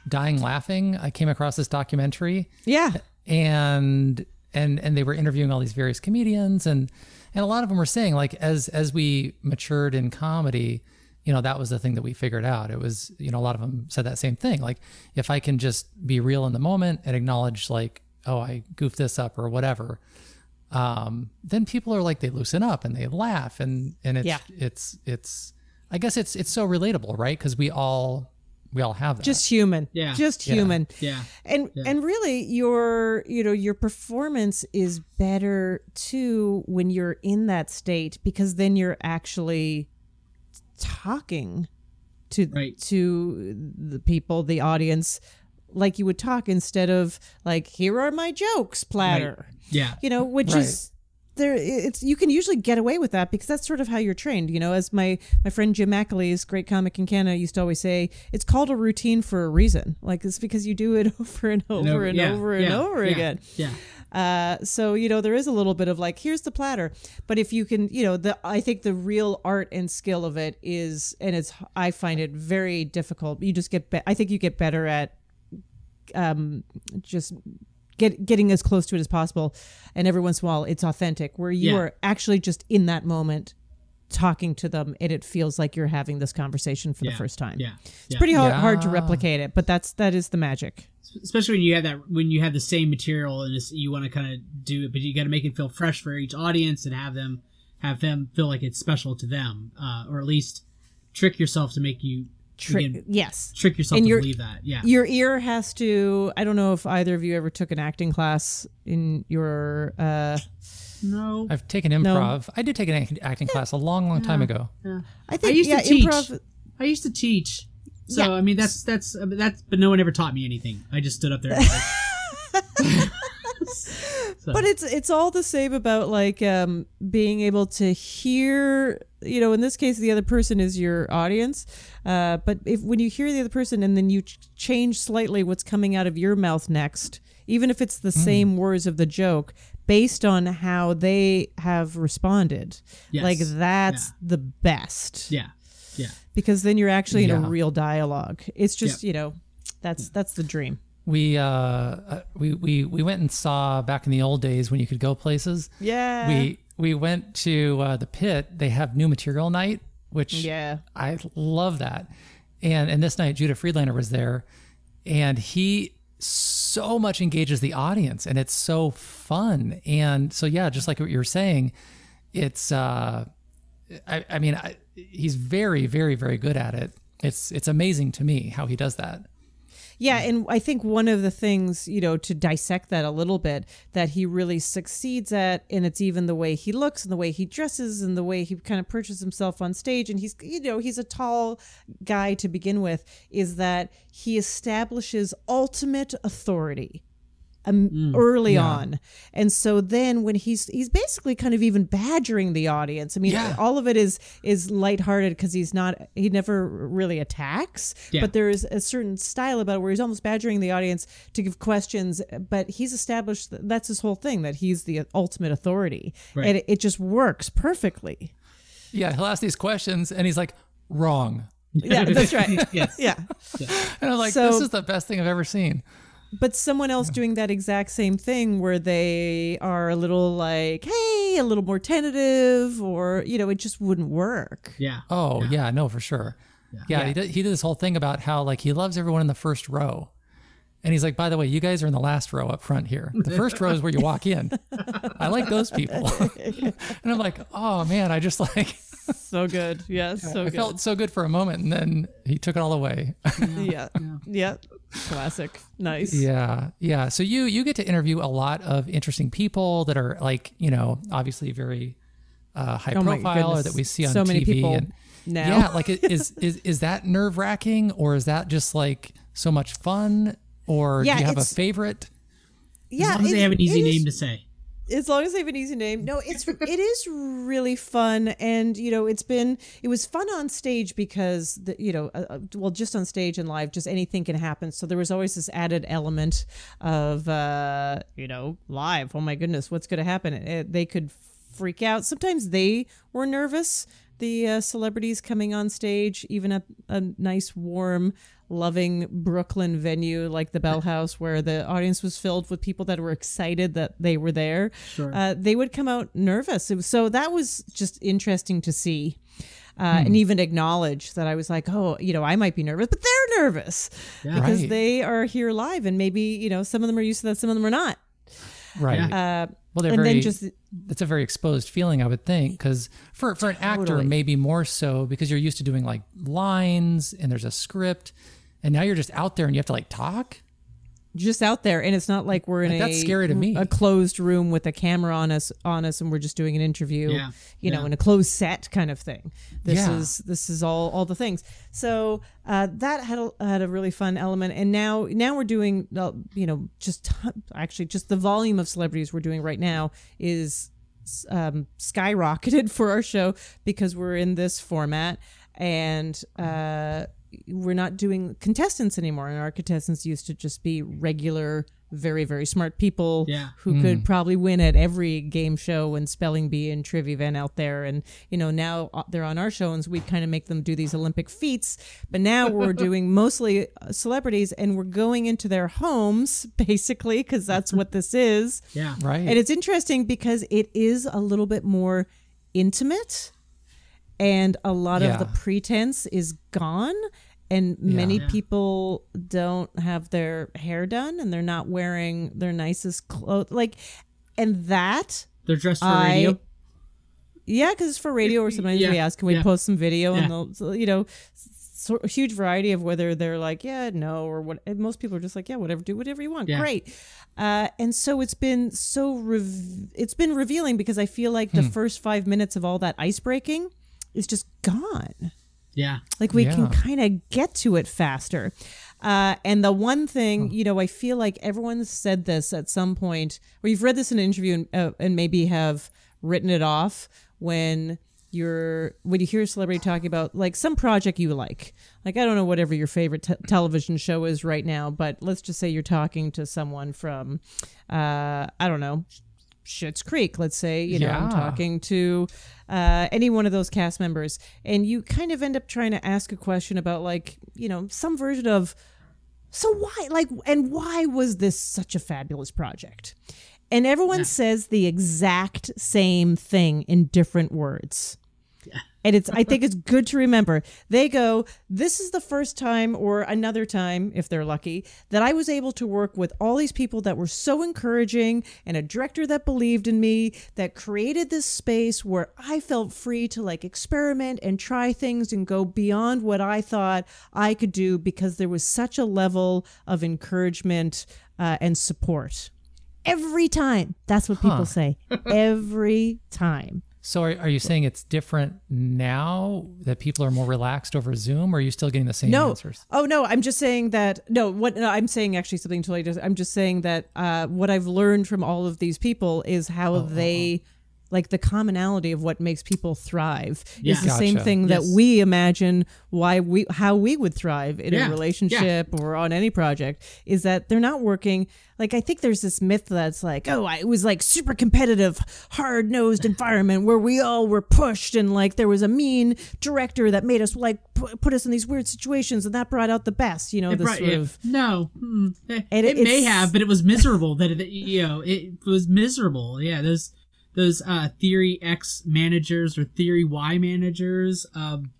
Dying Laughing. I came across this documentary,
Yeah.
and and and they were interviewing all these various comedians, and and a lot of them were saying like as as we matured in comedy, you know that was the thing that we figured out. It was you know a lot of them said that same thing. Like if I can just be real in the moment and acknowledge like oh I goofed this up or whatever um, then people are like they loosen up and they laugh and and it's
Yeah.
it's it's I guess it's it's so relatable, right? Because we all we all have that.
Just human.
Yeah.
Just
Yeah.
human.
Yeah.
And and really your you know your performance is better too when you're in that state because then you're actually talking to
Right.
to the people, the audience like you would talk instead of like here are my jokes platter.
Yeah.
you know which
Right.
is there it's you can usually get away with that because that's sort of how you're trained you know as my my friend jim McAleese great comic in canada used to always say it's called a routine for a reason. Like it's because you do it over and over and
yeah,
over and
yeah,
over
yeah,
again.
Yeah.
uh, so you know there is a little bit of like here's the platter. But if you can you know the i think the real art and skill of it is and it's i find it very difficult. You just get be- i think you get better at um just get getting as close to it as possible and every once in a while it's authentic where you
Yeah.
are actually just in that moment talking to them and it feels like you're having this conversation for
Yeah.
the first time
Yeah.
it's
yeah.
pretty hard, hard to replicate it but that's that is the magic
especially when you have that when you have the same material and it's, you want to kind of do it but you got to make it feel fresh for each audience and have them have them feel like it's special to them uh, or at least trick yourself to make you
Tri-
again,
yes.
trick yourself
And
to
you're-
believe that yeah.
your ear has to i don't know if either of you ever took an acting class in your uh
no.
I've taken improv. I did take an act- acting class a long, long time ago.
i think
used to
yeah
teach.
improv
i used to teach. So
Yeah.
i mean that's that's uh, that's but no one ever taught me anything. I just stood up there and was like, So.
But it's it's all the same about like um, being able to hear. You know, in this case, the other person is your audience. Uh, but if when you hear the other person and then you ch- change slightly what's coming out of your mouth next, even if it's the same words of the joke, based on how they have responded,
Yes.
like that's
Yeah.
the best.
yeah, yeah.
Because then you're actually in
Yeah.
a real dialogue. It's just
Yep.
you know, that's that's the dream.
We uh, uh we we we went and saw back in the old days when you could go places.
Yeah.
We we went to uh, the pit. They have new material night, which
yeah.
I love that. And and this night Judah Friedlander was there, and he so much engages the audience, and it's so fun. And so yeah, just like what you were saying, it's uh, I I mean I, he's very very very good at it. It's it's amazing to me how he does that.
Yeah, and I think one of the things, you know, to dissect that a little bit, that he really succeeds at, and it's even the way he looks and the way he dresses and the way he kind of perches himself on stage. And he's, you know, he's a tall guy to begin with, is that he establishes ultimate authority. Um, early
yeah.
on and so then when he's he's basically kind of even badgering the audience i mean
Yeah.
all of it is is lighthearted because he's not he never really attacks
Yeah.
but there is a certain style about it where he's almost badgering the audience to give questions but he's established that that's his whole thing that he's the ultimate authority
Right.
and it, it just works perfectly
Yeah, he'll ask these questions, and he's like, "Wrong,"
yeah that's right
Yes.
yeah
and I'm like,
So-
"This is the best thing I've ever seen."
But someone else doing that exact same thing where they are a little like hey a little more tentative or you know it just wouldn't work
Yeah.
Oh yeah, no, for sure. Yeah, He, did, he did this whole thing about how like he loves everyone in the first row, and he's like, by the way, you guys are in the last row up front here. The first row is where you walk in. I like those people, and I'm like, oh man, I just like
so good yes so
I
good
felt so good for a moment, and then he took it all away.
yeah yeah classic nice
yeah, yeah. So you you get to interview a lot of interesting people that are like you know obviously very uh, high
Oh
profile or that we see on
so
TV.
many people
and,
now
Yeah, like it- is is is that nerve wracking or is that just like so much fun? Or
Yeah,
do you have a favorite?
yeah
As long as they have an easy
it is-
name to say.
As long as they have an easy name. No it's it is really fun and you know it's been it was fun on stage because the you know uh, uh, well just on stage and live just anything can happen. So there was always this added element of uh you know live. Oh my goodness what's going to happen? It, they could freak out. Sometimes they were nervous the uh, celebrities coming on stage even at a nice warm loving brooklyn venue like the bell house where the audience was filled with people that were excited that they were there
Sure.
uh, they would come out nervous It was- so that was just interesting to see uh,
Hmm.
and even acknowledge that I was like, oh, you know, I might be nervous, but they're nervous
Yeah.
because
Right.
they are here live, and maybe you know some of them are used to that, some of them are not.
Right.
Uh,
well, they're
and
very.
then just
it's a very exposed feeling, I would think, because for for an actor, maybe more so because you're used to doing like lines and there's a script, and now you're just out there and you have to like talk.
just out there and it's not like we're in
Like,
a
that's scary to me.
a closed room with a camera on us on us and we're just doing an interview
Yeah,
you know
yeah.
in a closed set kind of thing this
Yeah.
is this is all all the things so uh, that had a, had a really fun element and now now we're doing you know just actually just the volume of celebrities we're doing right now is um, skyrocketed for our show because we're in this format and uh, we're not doing contestants anymore. And our contestants used to just be regular, very, very smart people
Yeah.
who could probably win at every game show and spelling bee and trivia event out there. And, you know, now uh, they're on our show and so we kind of make them do these Olympic feats. But now we're doing mostly uh, celebrities and we're going into their homes, basically, because that's what this is.
Yeah.
Right.
And it's interesting because it is a little bit more intimate and a lot
Yeah.
of the pretense is gone and many
Yeah.
people don't have their hair done and they're not wearing their nicest clothes like and that
They're dressed for
I-
radio.
yeah because it's for radio or sometimes
Yeah,
we ask can we
yeah.
post some video
Yeah.
and they'll you know so, a huge variety of whether they're like yeah no or what and most people are just like yeah whatever do whatever you want
Yeah.
great uh, and so it's been so rev- it's been revealing because i feel like the first five minutes of all that ice breaking is just gone.
Yeah.
like we can kind of get to it faster. Uh, and the one thing, you know, I feel like everyone's said this at some point, or you've read this in an interview and, uh, and maybe have written it off when you're when you hear a celebrity talking about like some project you like. Like i don't know whatever your favorite te- television show is right now but let's just say you're talking to someone from uh i don't know Schitt's Creek, let's say, you know, I'm talking to uh, any one of those cast members, and you kind of end up trying to ask a question about, like, you know, some version of, so why, like, and why was this such a fabulous project? And everyone says the exact same thing in different words. And it's I think it's good to remember. They go, this is the first time or another time if they're lucky that I was able to work with all these people that were so encouraging and a director that believed in me that created this space where I felt free to like experiment and try things and go beyond what I thought I could do because there was such a level of encouragement uh, and support. Every time. That's what people say. Every time.
So are, are you saying it's different now that people are more relaxed over Zoom, or are you still getting the same
no.
answers?
Oh no, I'm just saying that. No, what no, I'm saying actually something totally different. I'm just saying that uh, what I've learned from all of these people is how
Oh,
they. Like the commonality of what makes people thrive
Yeah.
is the same
Gotcha.
thing that we imagine why we how we would thrive in
Yeah.
a relationship or on any project is that they're not working like I think there's this myth that's like oh I, it was like super competitive hard nosed environment where we all were pushed and like there was a mean director that made us like pu- put us in these weird situations and that brought out the best you know
It
this
brought-
sort
it-
of
no, mm, it, it
it-
may have, but it was miserable. that it, you know, it was miserable. Yeah, those those uh, theory X managers or theory Y managers. Um,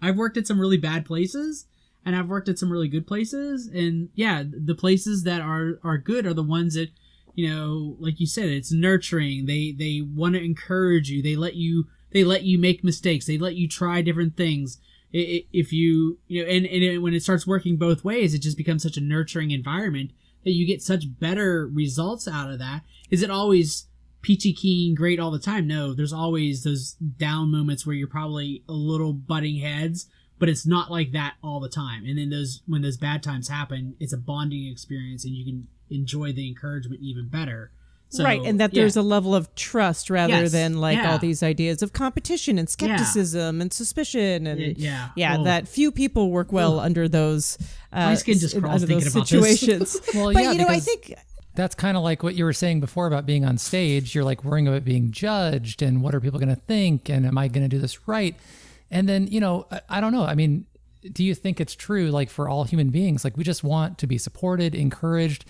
I've worked at some really bad places, and I've worked at some really good places. And yeah, the places that are are good are the ones that you know, like you said, it's nurturing. They they want to encourage you. They let you they let you make mistakes. They let you try different things. If you you know, and and it, when it starts working both ways, it just becomes such a nurturing environment that you get such better results out of that. Is it always peachy keen great all the time? No, there's always those down moments where you're probably a little butting heads, but it's not like that all the time. And then those when those bad times happen, it's a bonding experience, and you can enjoy the encouragement even better. So,
right and that
yeah.
there's a level of trust rather
Yes,
than like
yeah.
all these ideas of competition and skepticism and suspicion and
yeah.
yeah
Oh.
that few people work well under those uh,
My skin just crawls thinking about this.
situations
Well,
but
yeah,
you know i think
That's kind of like what you were saying before about being on stage. You're like worrying about being judged and what are people going to think and am I going to do this right? And then, you know, I, I don't know. I mean, do you think it's true like for all human beings? Like we just want to be supported, encouraged,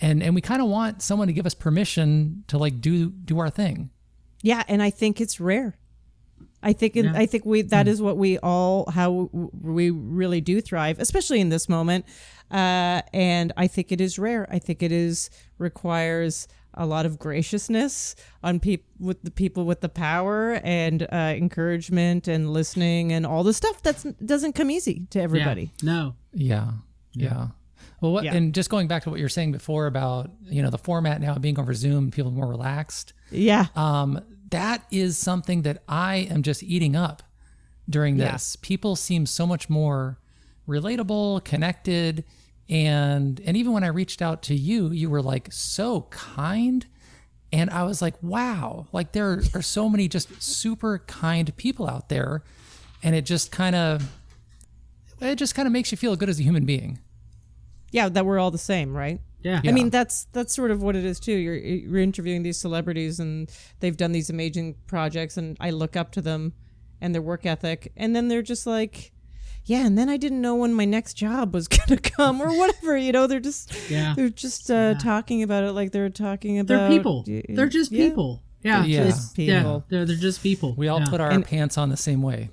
and and we kind of want someone to give us permission to like do do our thing.
Yeah, and I think it's rare. I think it,
Yeah.
I think we that hmm. is what we all how we really do thrive, especially in this moment. Uh, and I think it is rare. I think it is requires a lot of graciousness on people with the people with the power and uh, encouragement and listening and all the stuff that doesn't come easy to
Yeah.
everybody.
No.
Yeah. Yeah. Well, what,
Yeah.
and just going back to what you were saying before about, you know, the format now being over Zoom, people more relaxed.
Yeah.
um, that is something that I am just eating up during
Yeah.
this. People seem so much more relatable, connected, and and even when I reached out to you, you were like so kind, and I was like, wow, like there are so many just super kind people out there, and it just kind of it just kind of makes you feel good as a human being.
yeah, that we're all the same, right?
Yeah.
I mean, that's that's sort of what it is too. You're you're interviewing these celebrities, and they've done these amazing projects, and I look up to them and their work ethic, and then they're just like, yeah. And then I didn't know when my next job was gonna come or whatever. You know, they're just
Yeah.
they're just uh, talking about it like they're talking about
They're people.
y-
They're just
yeah.
people. Yeah.
Yeah.
it's- yeah,
People.
They're they're just people.
We all
Yeah.
put our
And-
pants on the same way.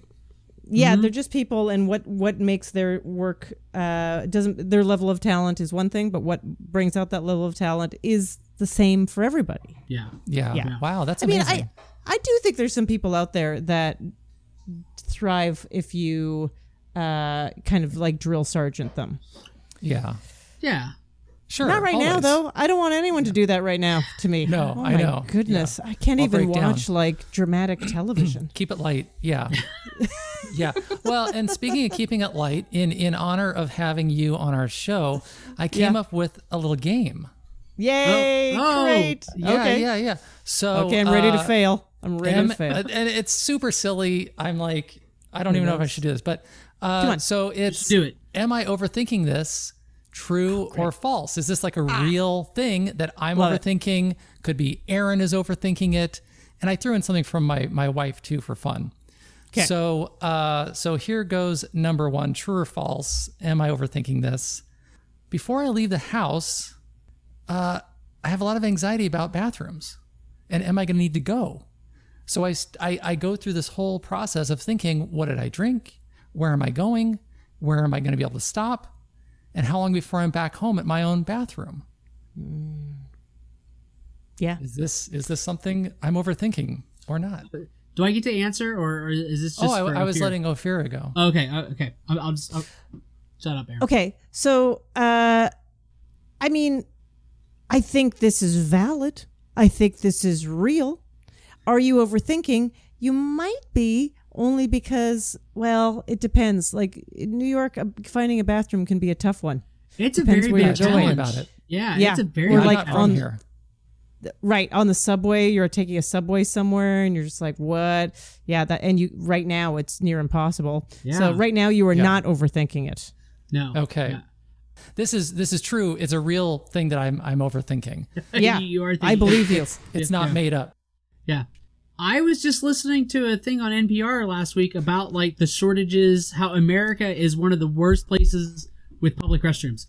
yeah
Mm-hmm.
they're just people and what what makes their work uh doesn't their level of talent is one thing but what brings out that level of talent is the same for everybody
Yeah.
Yeah.
Yeah.
Wow, that's
I mean. I I do think there's some people out there that thrive if you uh kind of like drill sergeant them.
yeah.
Yeah.
Sure.
Not right now though. I don't want anyone to do that right now to me.
No,
oh
I
my
know.
Goodness, I can't
I'll
even
break down.
watch like dramatic television.
Keep it light. Yeah. yeah. Well, and speaking of keeping it light, in in honor of having you on our show, I came
Yeah.
up with a little game.
Yay!
Oh.
Great.
Yeah,
okay.
yeah, yeah. So
Okay, I'm ready to
uh,
fail. I'm ready
am-
to fail.
uh, and it's super silly. I'm like, I don't even know if I should do this, but uh,
on.
so it's
Just do it.
Am I overthinking this? True or false? Is this like a real thing that I'm
Love it.
overthinking? Could be Aaron is overthinking it, and I threw in something from my my wife too for fun.
'Kay.
So uh, so here goes number one: true or false? Am I overthinking this? Before I leave the house, uh, I have a lot of anxiety about bathrooms, and am I going to need to go? So I, I I go through this whole process of thinking, what did I drink? Where am I going? Where am I going to be able to stop? And how long before I'm back home at my own bathroom?
yeah.
Is this is this something I'm overthinking or not?
Do I get to answer, or, or is this just?
Oh,
for
I, I was
Ophir?
letting Ophira go.
Okay, uh, okay. I'll, I'll just I'll, shut up, Aaron.
Okay, so uh I mean I think this is valid. I think this is real. Are you overthinking? You might be only because well, it depends. Like in New York, uh, finding a bathroom can be a tough one.
It's a
Depends
very
where
big
you're going
challenge.
about it.
Yeah,
Yeah,
it's a very
or like
not
challenge.
from
on-
here.
Right, on the subway, you're taking a subway somewhere and you're just like, "What?" Yeah, that and you right now it's near impossible.
Yeah.
So right now you are
Yeah.
not overthinking it.
No.
Okay.
Yeah.
This is this is true. It's a real thing that I'm I'm overthinking.
Yeah,
you are
I believe you.
It's
Yeah,
not
yeah.
made up.
Yeah. I was just listening to a thing on NPR last week about like the shortages, how America is one of the worst places with public restrooms.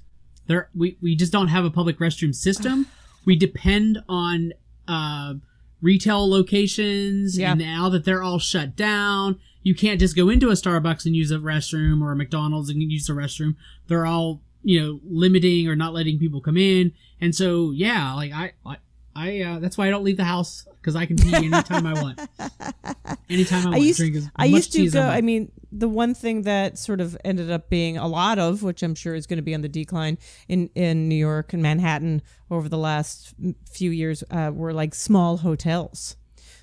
There we, we just don't have a public restroom system. We depend on uh, retail locations
Yeah.
and now that they're all shut down, you can't just go into a Starbucks and use a restroom or a McDonald's and use a restroom. They're all, you know, limiting or not letting people come in. And so yeah, like I I, I uh, that's why I don't leave the house because I can pee anytime I want. Anytime I want.
I used,
drink as
I
much
used to
as
go.
want.
I mean, the one thing that sort of ended up being a lot of, which I'm sure is going to be on the decline in in New York and Manhattan over the last few years, uh, were like small hotels.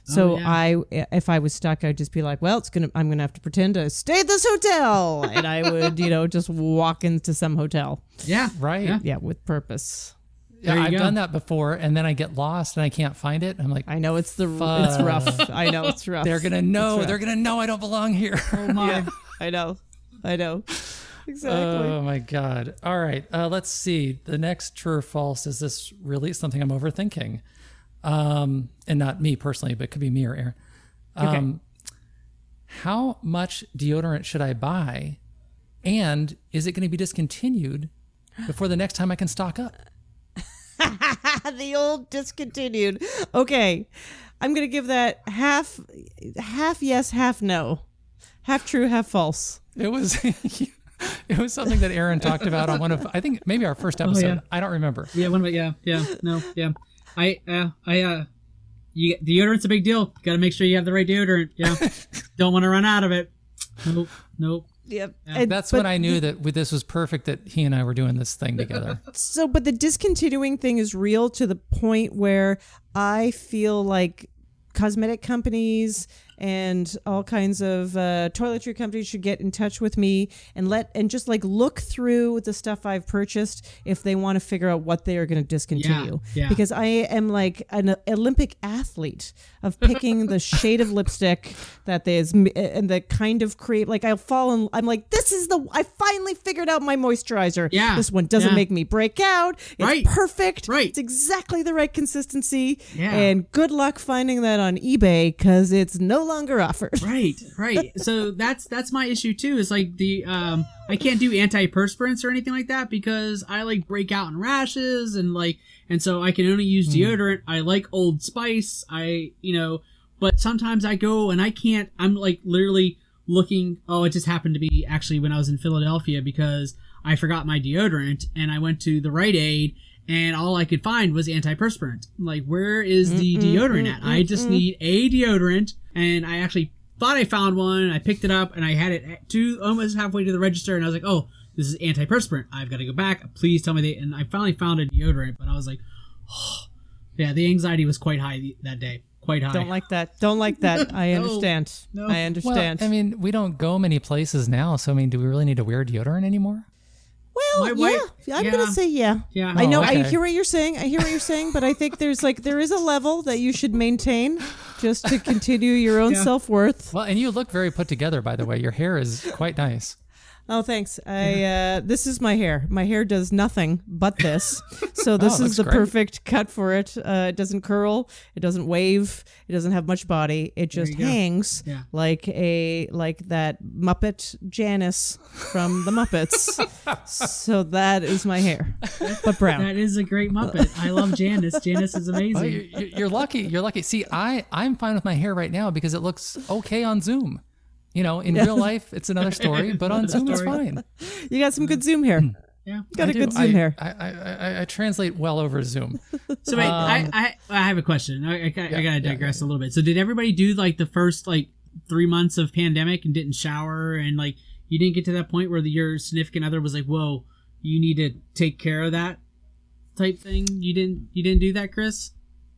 So
Oh, yeah.
I, if I was stuck, I'd just be like, "Well, it's gonna. I'm gonna have to pretend to stay at this hotel," and I would, you know, just walk into some hotel.
yeah,
Right.
Yeah.
Yeah, with purpose.
Yeah, I've
go.
done that before, and then I get lost and I can't find it. I'm like,
I know it's the
Fuck.
it's rough. I know it's rough.
they're gonna know. They're gonna know I don't belong here.
Oh my.
Yeah, I know. I know. Exactly.
Oh my god! All right, uh, let's see. The next true or false is this really something I'm overthinking, um, and not me personally, but it could be me or Aaron. Um, How much deodorant should I buy, and is it going to be discontinued before the next time I can stock up?
the old discontinued. Okay. I'm going to give that half half yes, half no. Half true, half false.
It was. It was something that Aaron talked about on one of, I think maybe our first episode.
yeah.
I don't remember.
Yeah, one of it. Yeah, yeah, no, yeah. I, uh, I, uh, you deodorant's a big deal. Got to make sure you have the right deodorant. Yeah, don't want to run out of it. Nope, nope.
Yep.
That's when I knew that this was perfect that he and I were doing this thing together.
So, but the discontinuing thing is real to the point where I feel like cosmetic companies and all kinds of uh, toiletry companies should get in touch with me and let and just like look through the stuff I've purchased if they want to figure out what they are going to discontinue.
Yeah, yeah.
Because I am like an Olympic athlete of picking the shade of lipstick that is and the kind of cream. Like I'll fall in. I'm like, this is the. I finally figured out my moisturizer.
Yeah,
This one doesn't
yeah.
make me break out. It's
Right,
perfect.
right.
It's exactly the right consistency.
Yeah.
And good luck finding that on eBay because it's no longer offered.
Right, right. so that's that's my issue too. Is like the um I can't do antiperspirants or anything like that because I like break out in rashes and like and so I can only use deodorant. I like Old Spice. I you know, but sometimes I go and I can't. I'm like literally looking. Oh, it just happened to be actually when I was in Philadelphia because I forgot my deodorant and I went to the Rite Aid. And all I could find was antiperspirant. Like, where is the deodorant at? I just need a deodorant, and I actually thought I found one. I picked it up and I had it at two almost halfway to the register, and I was like, "Oh, this is antiperspirant. I've got to go back. Please tell me they." And I finally found a deodorant, but I was like, "Oh, yeah." The anxiety was quite high that day. quite high.
Don't like that. Don't like that. I understand.
No.
I
Well,
Well,
understand.
I mean, we don't go many places now, so I mean, do we really need to wear deodorant anymore?
Well,
My
yeah,
wife-
I'm
yeah.
gonna say yeah.
Yeah.
I know.
Oh,
I hear what you're saying. I hear what you're saying, but I think there's like there is a level that you should maintain just to continue your own
Yeah.
self worth.
Well, and you look very put together, by the way. Your hair is quite nice.
Oh, thanks. I uh, this is my hair. My hair does nothing but this, so this
Oh,
is the
great.
perfect cut for it. Uh, it doesn't curl. It doesn't wave. It doesn't have much body. It just hangs
Yeah.
like a like that Muppet Janice from the Muppets. so that is my hair, but brown.
That is a great Muppet. I love Janice. Janice is
Oh,
amazing.
you- you- you're lucky. You're lucky. See, I I'm fine with my hair right now because it looks okay on Zoom. You know, in real life, it's another story, but on Zoom, it's fine.
You got some good zoom hair.
yeah.
Got
I
a
do.
good zoom
I,
hair.
I, I, I, I translate well over Zoom.
So wait, I,
Um,
I I have a question. I, I, I gotta
yeah,
digress a little bit. So did everybody do like the first like three months of pandemic and didn't shower and like you didn't get to that point where the, your significant other was like, "Whoa, you need to take care of that," type thing? You didn't you didn't do that, Chris?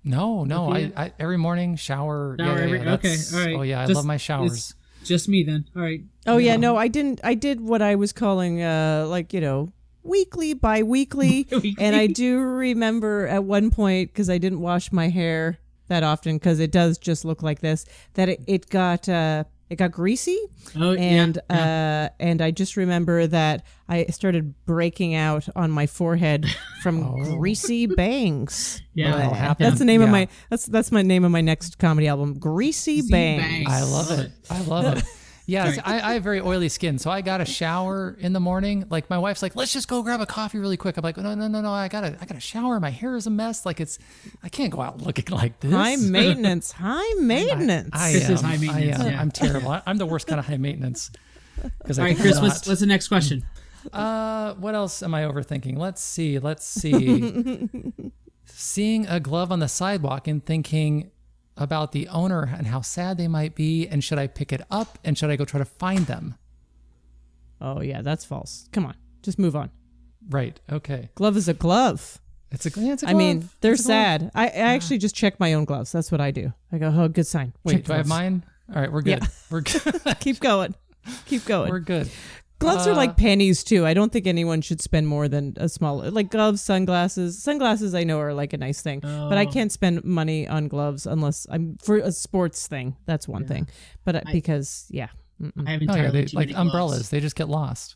No, no. I, I every morning shower.
Shower
yeah, yeah,
every-
yeah,
okay, all right.
Oh yeah, I
Just-
love my showers.
Just me then. All right.
Oh yeah, no, I didn't. I did what I was calling, uh, like you know, weekly, bi-weekly,
Weekly.
and I do remember at one point because I didn't wash my hair that often because it does just look like this that it, it got uh, it got greasy,
Oh
and
yeah. yeah.
uh, and I just remember that I started breaking out on my forehead from
Oh.
greasy bangs.
Yeah.
Happen.
that's the name of my that's that's my name of my next comedy album, Greasy
Greasy
Bangs.
Bangs.
I love
Love
it.
it.
I love it. Yeah,
Right.
I, I have very oily skin, so I got a shower in the morning. Like my wife's like, "Let's just go grab a coffee really quick." I'm like, "No, no, no, no! I gotta, I gotta shower. My hair is a mess. Like it's, I can't go out looking like this."
High maintenance, high maintenance.
I
This
am.
is high maintenance,
I am.
yeah.
I'm terrible. I, I'm the worst kind of high maintenance. Because
All
I
right, Chris. What's what's the next question?
Uh, what else am I overthinking? Let's see. Let's see. Seeing a glove on the sidewalk and thinking about the owner and how sad they might be, and should I pick it up and should I go try to find them?
Oh yeah, that's false. Come on, just move on.
Right. Okay.
Glove is a glove.
It's a. Yeah, it's a
I mean, they're
glove.
sad. I, I actually just check my own gloves. That's what I do. I go, oh, good sign.
Wait,
Check
do I have
gloves.
mine? All right, we're good.
Yeah.
We're good.
Keep going. Keep going.
we're good.
Gloves are
uh,
like panties too. I don't think anyone should spend more than a small like gloves, sunglasses. Sunglasses I know are like a nice thing, but I
Oh.
can't spend money on gloves unless I'm for a sports thing. That's one thing. But uh,
I-
because yeah, Mm-mm.
I have
Oh
entirely
yeah, they,
too
like
many gloves.
umbrellas. They just get lost.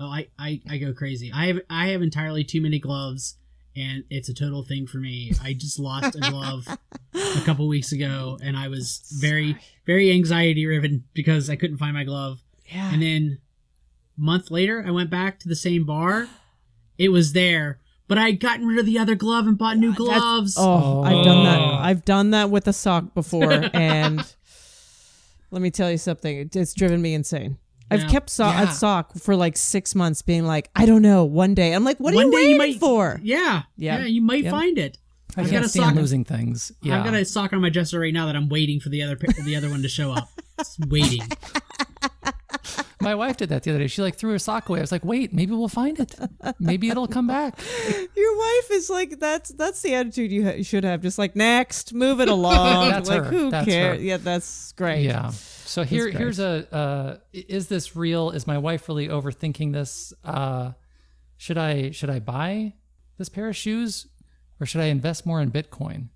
Oh, I, I, I go crazy. I have I have entirely too many gloves, and it's a total thing for me. I just lost a glove a couple weeks ago, and I was very very anxiety riven because I couldn't find my glove.
yeah.
And then a month later, I went back to the same bar. It was there, but I had gotten rid of the other glove and bought new gloves.
Oh, I've done that.
Oh.
I've done that with a sock before, and let me tell you something. It's driven me insane. I've
Yeah.
kept so-
Yeah.
a sock for like six months, being like, I don't know. One day, I'm like, what are
One
you
day
waiting
you might
for?
Yeah,
Yeah.
yeah, you might
Yep.
find it.
I
I've
can't
got a
stand
sock.
losing things. Yeah.
I've got a sock on my dresser right now that I'm waiting for the other the other one to show up. It's waiting.
My wife did that the other day. She like threw her sock away. I was like, wait, maybe we'll find it. Maybe it'll come back.
Your wife is like, that's that's the attitude you, ha- you should have. Just like next, move it along.
That's
like
her.
who
That's
cares?
her.
Yeah, that's great.
Yeah. So here, here's a. Uh, is this real? Is my wife really overthinking this? Uh, should I should I buy this pair of shoes, or should I invest more in Bitcoin?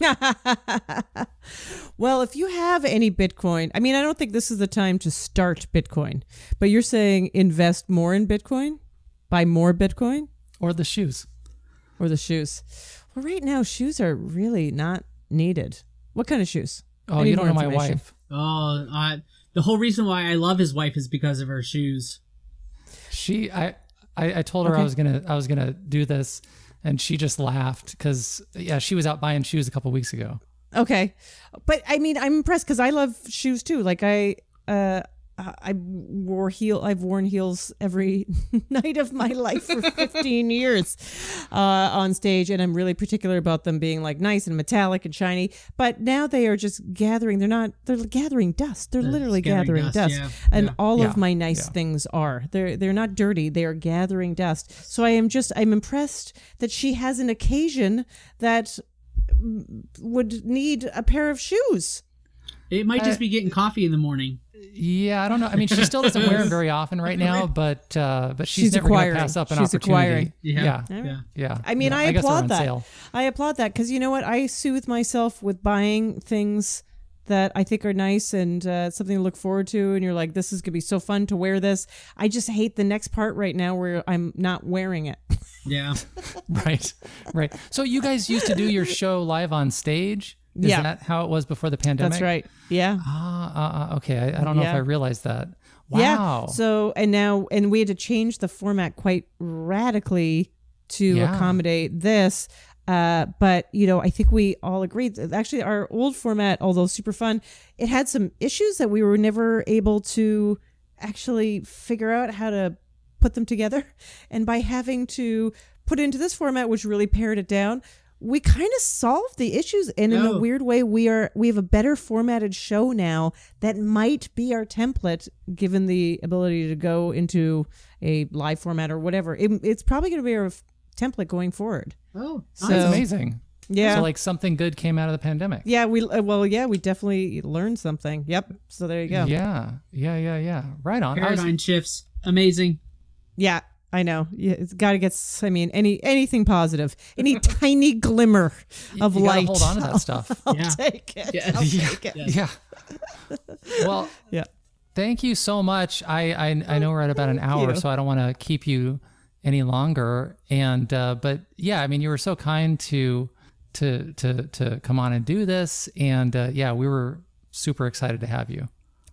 Well, if you have any Bitcoin, I mean, I don't think this is the time to start Bitcoin, but you're saying invest more in Bitcoin, buy more Bitcoin,
Or the shoes?
or the shoes. Well, right now, shoes are really not needed. What kind of shoes?
Oh, you don't
more
know my wife.
Oh, uh, the whole reason why I love his wife is because of her shoes.
She, I, I, I told her I was gonna, I was gonna do this, and she just laughed because yeah, she was out buying shoes a couple weeks ago.
Okay, but I mean, I'm impressed because I love shoes too. Like I, uh, I wore heel. I've worn heels every night of my life for 15 years uh, on stage, and I'm really particular about them being like nice and metallic and shiny. But now they are just gathering. They're not. They're gathering dust. They're,
They're
literally
gathering
gathering
dust,
dust,
yeah,
and
yeah.
all
Yeah,
of my nice
yeah.
things are. They're they're not dirty. They are gathering dust. So I am just. I'm impressed that she has an occasion that mm, would need a pair of shoes.
It might just be getting coffee in the morning.
Yeah, I don't know. I mean, she still doesn't wear them very often right now, but uh, but she's,
She's
never going to pass up an
She's
opportunity.
acquiring.
Yeah.
Yeah,
Yeah.
yeah. yeah.
I mean,
Yeah,
I,
guess
applaud
on
that.
sale.
I applaud that because you know what? I soothe myself with buying things that I think are nice and uh, something to look forward to. And you're like, this is gonna be so fun to wear this. I just hate the next part right now where I'm not wearing it.
Yeah.
Right, right. So you guys used to do your show live on stage. Is
Yeah.
that how it was before the pandemic?
That's right. Yeah.
Ah, uh, uh, okay. I, I don't know if I realized that. Wow.
Yeah. So and now and we had to change the format quite radically to
Yeah.
accommodate this. Uh, but you know, I think we all agreed. that Actually, our old format, although super fun, it had some issues that we were never able to actually figure out how to put them together. And by having to put into this format, which really pared it down, we kind of solved the issues. And in a weird way, we are we have a better formatted show now that might be our template, given the ability to go into a live format or whatever. It, it's probably going to be our f- template going forward.
Oh,
So-
That's amazing.
Yeah.
So like something good came out of the pandemic.
yeah, we uh, well, yeah, we definitely learned something. Yep. So there you go.
Yeah. Yeah. Yeah. Yeah. Right on. I was-
paradigm shifts. Amazing.
Yeah, I know. Yeah, it's got to get. I mean, any anything positive, any tiny glimmer of
you gotta
light.
hold on to that stuff.
I'll
Yeah.
take it.
Yes.
I'll
Yeah.
take it.
yeah. Well,
Yeah.
thank you so much. I I, I know we're at about an hour, so I don't want to keep you any longer. And uh, but yeah, I mean, you were so kind to to to to come on and do this, and uh, yeah, we were super excited to have you.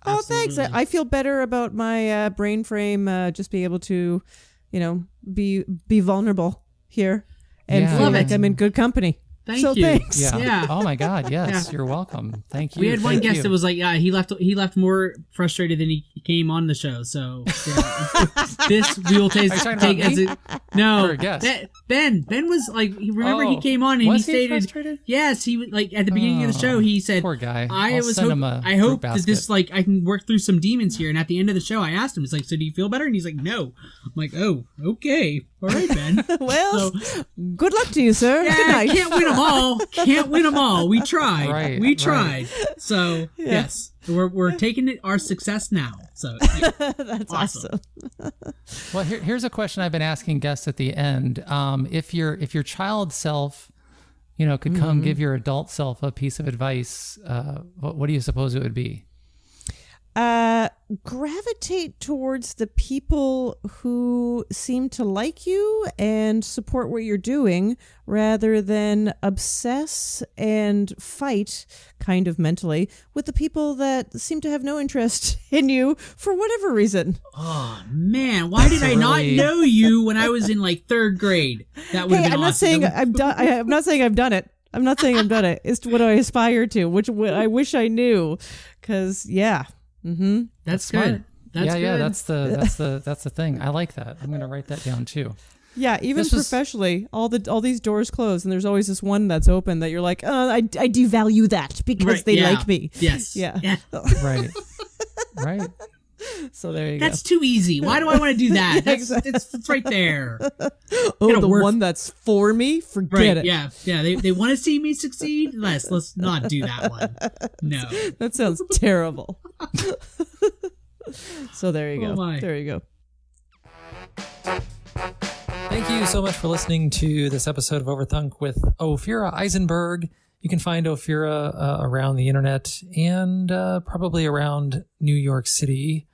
Oh, thanks. I, I feel better about my uh, brain frame. Uh, just be able to, you know, be be vulnerable here and
Yeah.
feel
Love
like
it.
I'm in good company.
Thank
so
you.
thanks.
Yeah.
Yeah.
Oh my God. Yes,
Yeah.
you're welcome. Thank you.
We had one
Thank
guest
you.
that was like, yeah, he left. He left more frustrated than he came on the show. So yeah. this we will take,
Are you
take
about
as
me?
a no.
Or guest?
Ben, Ben Ben was like, he- remember he
Oh,
came on and he
was he
stated,
frustrated?
yes, he was like at the beginning of the show
Oh,
he said,
poor guy.
I
I'll
was
send
hope,
him a
I
fruit
hope that this like I can work through some demons here. And at the end of the show, I asked him, it's like, so do you feel better? And he's like, no. I'm like, oh, okay, all right, Ben.
Well, good luck to you, sir. Good
Yeah,
night.
can't win them all. Can't win them all. We tried.
Right,
we
right.
tried. So yes, we're we're taking it our success now. So
That's
Awesome.
awesome.
Well, here, here's a question I've been asking guests at the end. Um, if your if your child self, you know, could
Mm-hmm.
come give your adult self a piece of advice, uh, what, what do you suppose it would be?
Uh, gravitate towards the people who seem to like you and support what you're doing rather than obsess and fight kind of mentally with the people that seem to have no interest in you for whatever reason.
oh man, why did I not know you when I was in like third grade? That would
Hey, I'm not saying I'm done. I, I'm not saying I've done it. I'm not saying I've done it. It's what I aspire to, which I wish I knew. Cause yeah, mm-hmm.
that's
smart.
good. That's
yeah, yeah, that's the that's the that's the thing. I like that. I'm gonna write that down too.
Yeah, even
This was-
professionally, all the all these doors close, and there's always this one that's open that you're like, uh, I, I devalue that because
Right,
they
yeah.
like me.
Yes.
Yeah.
Right, right.
So there you go.
That's too easy. Why do I want to do that? That's,
exactly.
it's, it's right there.
Oh, the
work-
one that's for me, forget
Right.
it.
Yeah. Yeah. They, they want to see me succeed. Let's let's not do that one. No.
That sounds terrible. so there you
Oh
go.
my.
There you go.
Thank you so much for listening to this episode of Overthunk with Ophira Eisenberg. You can find Ophira uh, around the internet and uh, probably around New York City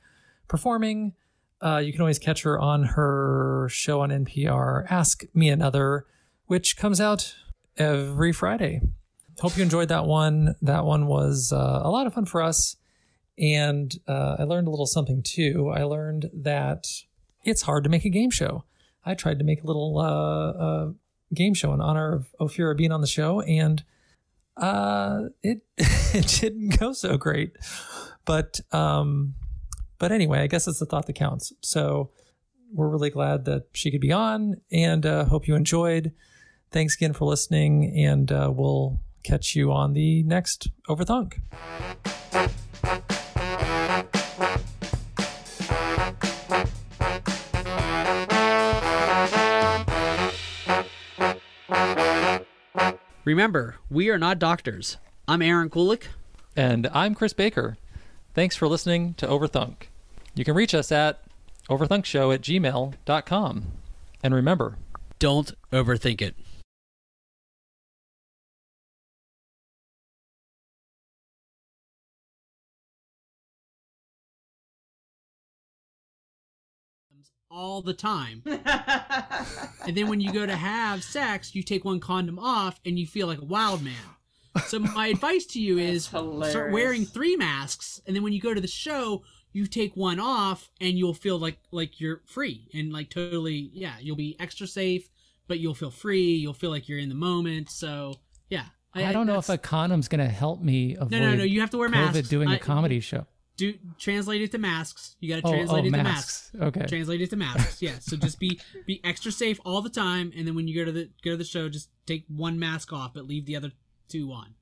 performing. Uh, you can always catch her on her show on NPR, Ask Me Another, which comes out every Friday. Hope you enjoyed that one. That one was uh, a lot of fun for us. And uh, I learned a little something too. I learned that it's hard to make a game show. I tried to make a little uh, uh, game show in honor of Ophira being on the show, and uh, it it didn't go so great. But um, but anyway, I guess it's the thought that counts. So we're really glad that she could be on, and uh, hope you enjoyed. Thanks again for listening, and uh, we'll catch you on the next Overthunk.
Remember, we are not doctors. I'm Aaron Kulik.
And I'm Chris Baker. Thanks for listening to Overthunk. You can reach us at overthunkshow at gmail.com. And remember,
don't overthink it.
all the time. and then when you go to have sex, you take one condom off and you feel like a wild man. So my advice to you is start wearing three masks and then when you go to the show, you take one off and you'll feel like like you're free and like totally yeah, you'll be extra safe, but you'll feel free, you'll feel like you're in the moment. So, yeah.
I, I don't know if a condom's going to help me avoid
No, no, no, you have to wear masks.
COVID
masks.
doing a
I-
comedy show.
do translate it to masks. You got to oh,
oh,
translate
oh,
it to
masks.
masks.
Okay.
Translate it to masks. Yeah. So just be be extra safe all the time, and then when you go to the go to the show, just take one mask off, but leave the other two on.